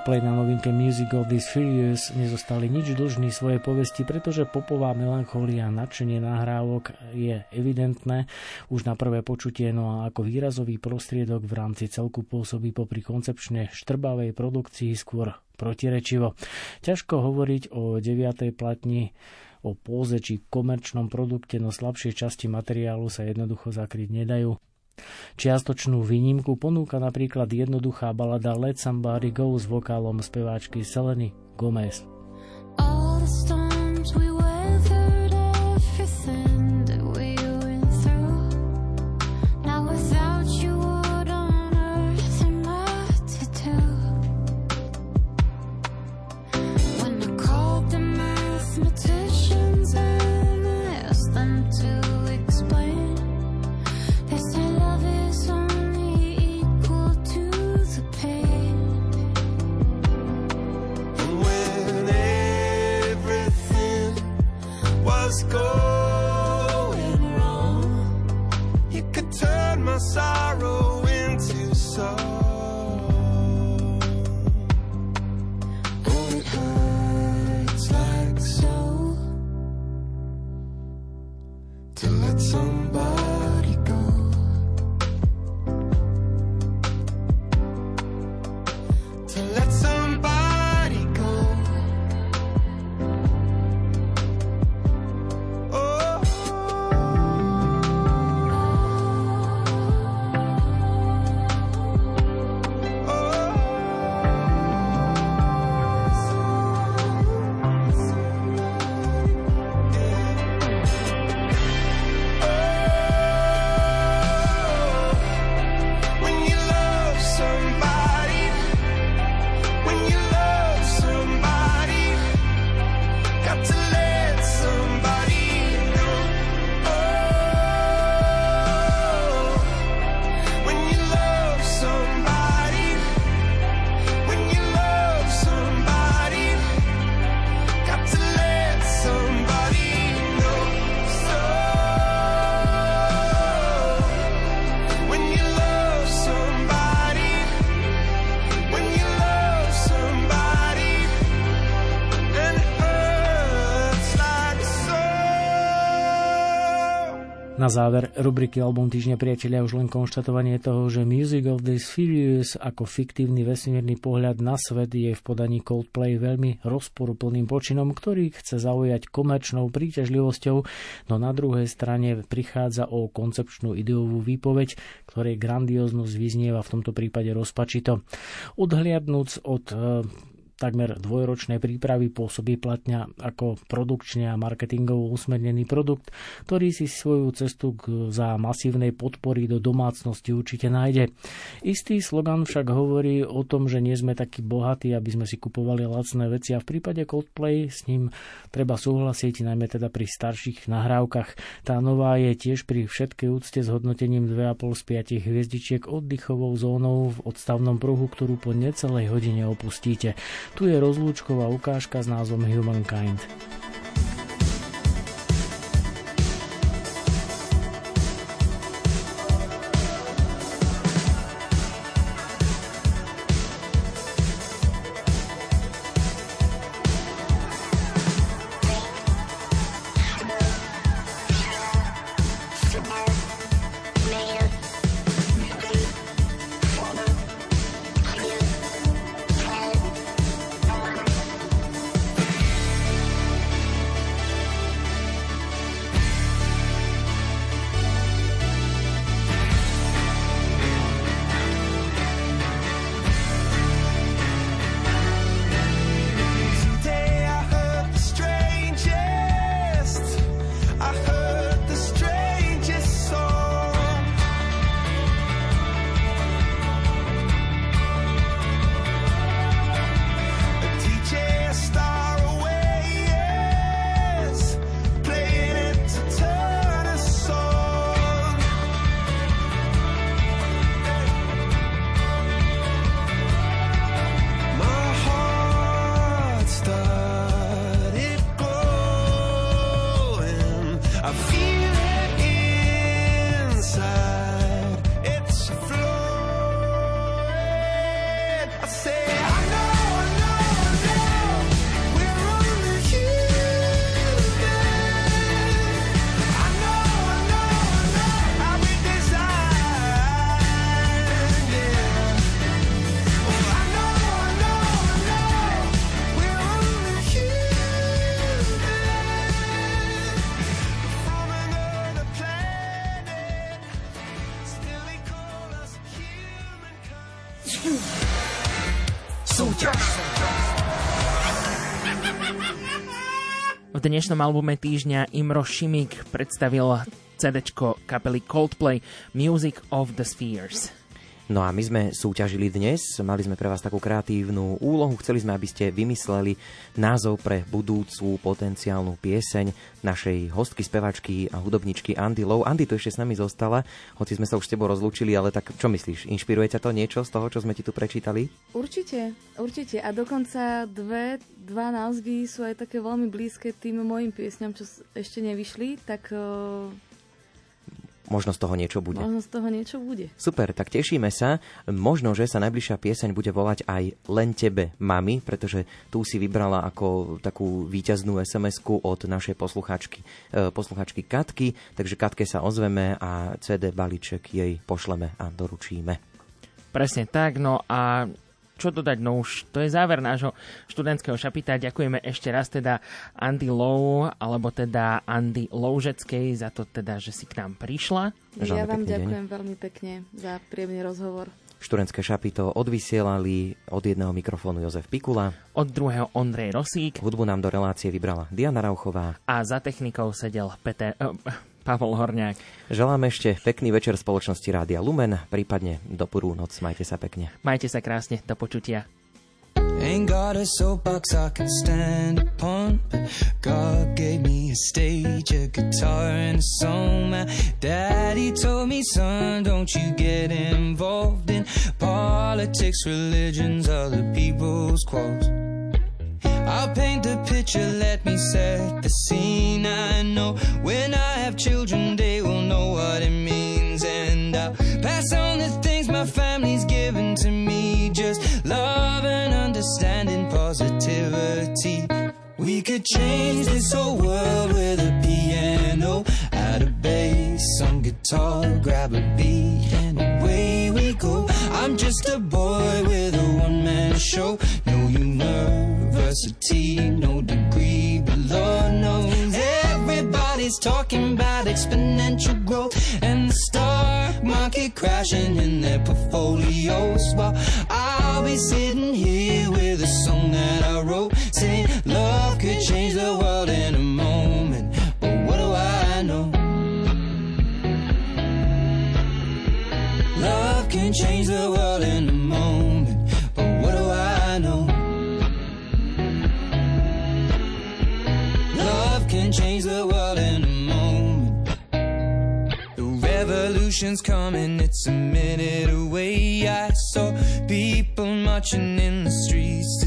Coldplay na novinke Music of These Furious nezostali nič dlžní svojej povesti, pretože popová melancholia a nadšenie nahrávok je evidentné už na prvé počutie, no a ako výrazový prostriedok v rámci celku pôsobí popri koncepčne štrbavej produkcii skôr protirečivo. Ťažko hovoriť o 9. platni o póze či komerčnom produkte, no slabšie časti materiálu sa jednoducho zakryť nedajú. Čiastočnú výnimku ponúka napríklad jednoduchá balada Let Somebody Go s vokálom speváčky Seleny Gomez. All the going wrong. You could turn my sorrow. Na záver rubriky Album týždňa priatelia už len konštatovanie toho, že Music of the Spheres ako fiktívny vesmírny pohľad na svet je v podaní Coldplay veľmi rozporuplným počinom, ktorý chce zaujať komerčnou príťažlivosťou, no na druhej strane prichádza o koncepčnú ideovú výpoveď, ktorej grandióznosť vyznieva v tomto prípade rozpačito. Odhliadnúc od e, takmer dvojročnej prípravy pôsobí platňa ako produkčne a marketingovo usmernený produkt, ktorý si svoju cestu k, za masívnej podpory do domácnosti určite nájde. Istý slogan však hovorí o tom, že nie sme takí bohatí, aby sme si kupovali lacné veci a v prípade Coldplay s ním treba súhlasiť, najmä teda pri starších nahrávkach. Tá nová je tiež pri všetkej úcte s hodnotením 2,5 z 5 hviezdičiek oddychovou zónou v odstavnom pruhu, ktorú po necelej hodine opustíte. Tu je rozlúčková ukážka s názvom Humankind. Dnešnom albume týždňa Imro Šimik predstavil CD kapely Coldplay Music of the Spheres. No a my sme súťažili dnes, mali sme pre vás takú kreatívnu úlohu, chceli sme, aby ste vymysleli názov pre budúcu potenciálnu pieseň našej hostky, spevačky a hudobničky Andy Low. Andy tu ešte s nami zostala, hoci sme sa už s tebou rozlúčili, ale tak čo myslíš, inšpiruje ťa to niečo z toho, čo sme ti tu prečítali? Určite, určite. A dokonca dve, dva názvy sú aj také veľmi blízke tým mojim piesňam, čo ešte nevyšli, tak uh, Možno z toho niečo bude. možno z toho niečo bude. Super, tak tešíme sa. Možno, že sa najbližšia pieseň bude volať aj Len tebe, mami, pretože tu si vybrala ako takú víťaznú sms od našej posluchačky, e, posluchačky Katky, takže Katke sa ozveme a CD balíček jej pošleme a doručíme. Presne tak, no a čo dodať, no už to je záver nášho študentského šapita. Ďakujeme ešte raz teda Andy Low, alebo teda Andy Loužeckej za to teda, že si k nám prišla. ja vám ďakujem veľmi pekne za príjemný rozhovor. Študentské šapito odvysielali od jedného mikrofónu Jozef Pikula. Od druhého Ondrej Rosík. Hudbu nám do relácie vybrala Diana Rauchová. A za technikou sedel Peter, uh, Pavol Horňák. Želám ešte pekný večer spoločnosti Rádia Lumen, prípadne do purú noc. Majte sa pekne. Majte sa krásne, do počutia. Ain't got a soapbox I can stand upon, God gave me a stage, a guitar, and a song. My daddy told me, son, don't you get involved in politics, religions, other people's quarrels. I'll paint a picture, let me set the scene. I know when I have children, they will know what it means. And I'll pass on the things my family's given to me. Just love and understanding, positivity. We could change this whole world with a piano, add a bass, some guitar, grab a beat, and away we go. I'm just a boy with a one man show. No university, no degree, but Lord knows everybody's talking about exponential growth and the stock market crashing in their portfolios. While I'll be sitting here with a song that I wrote, saying love could change the world in a moment. revolution's coming, it's a minute away. I saw people marching in the streets.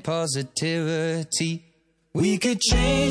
positivity. We could change.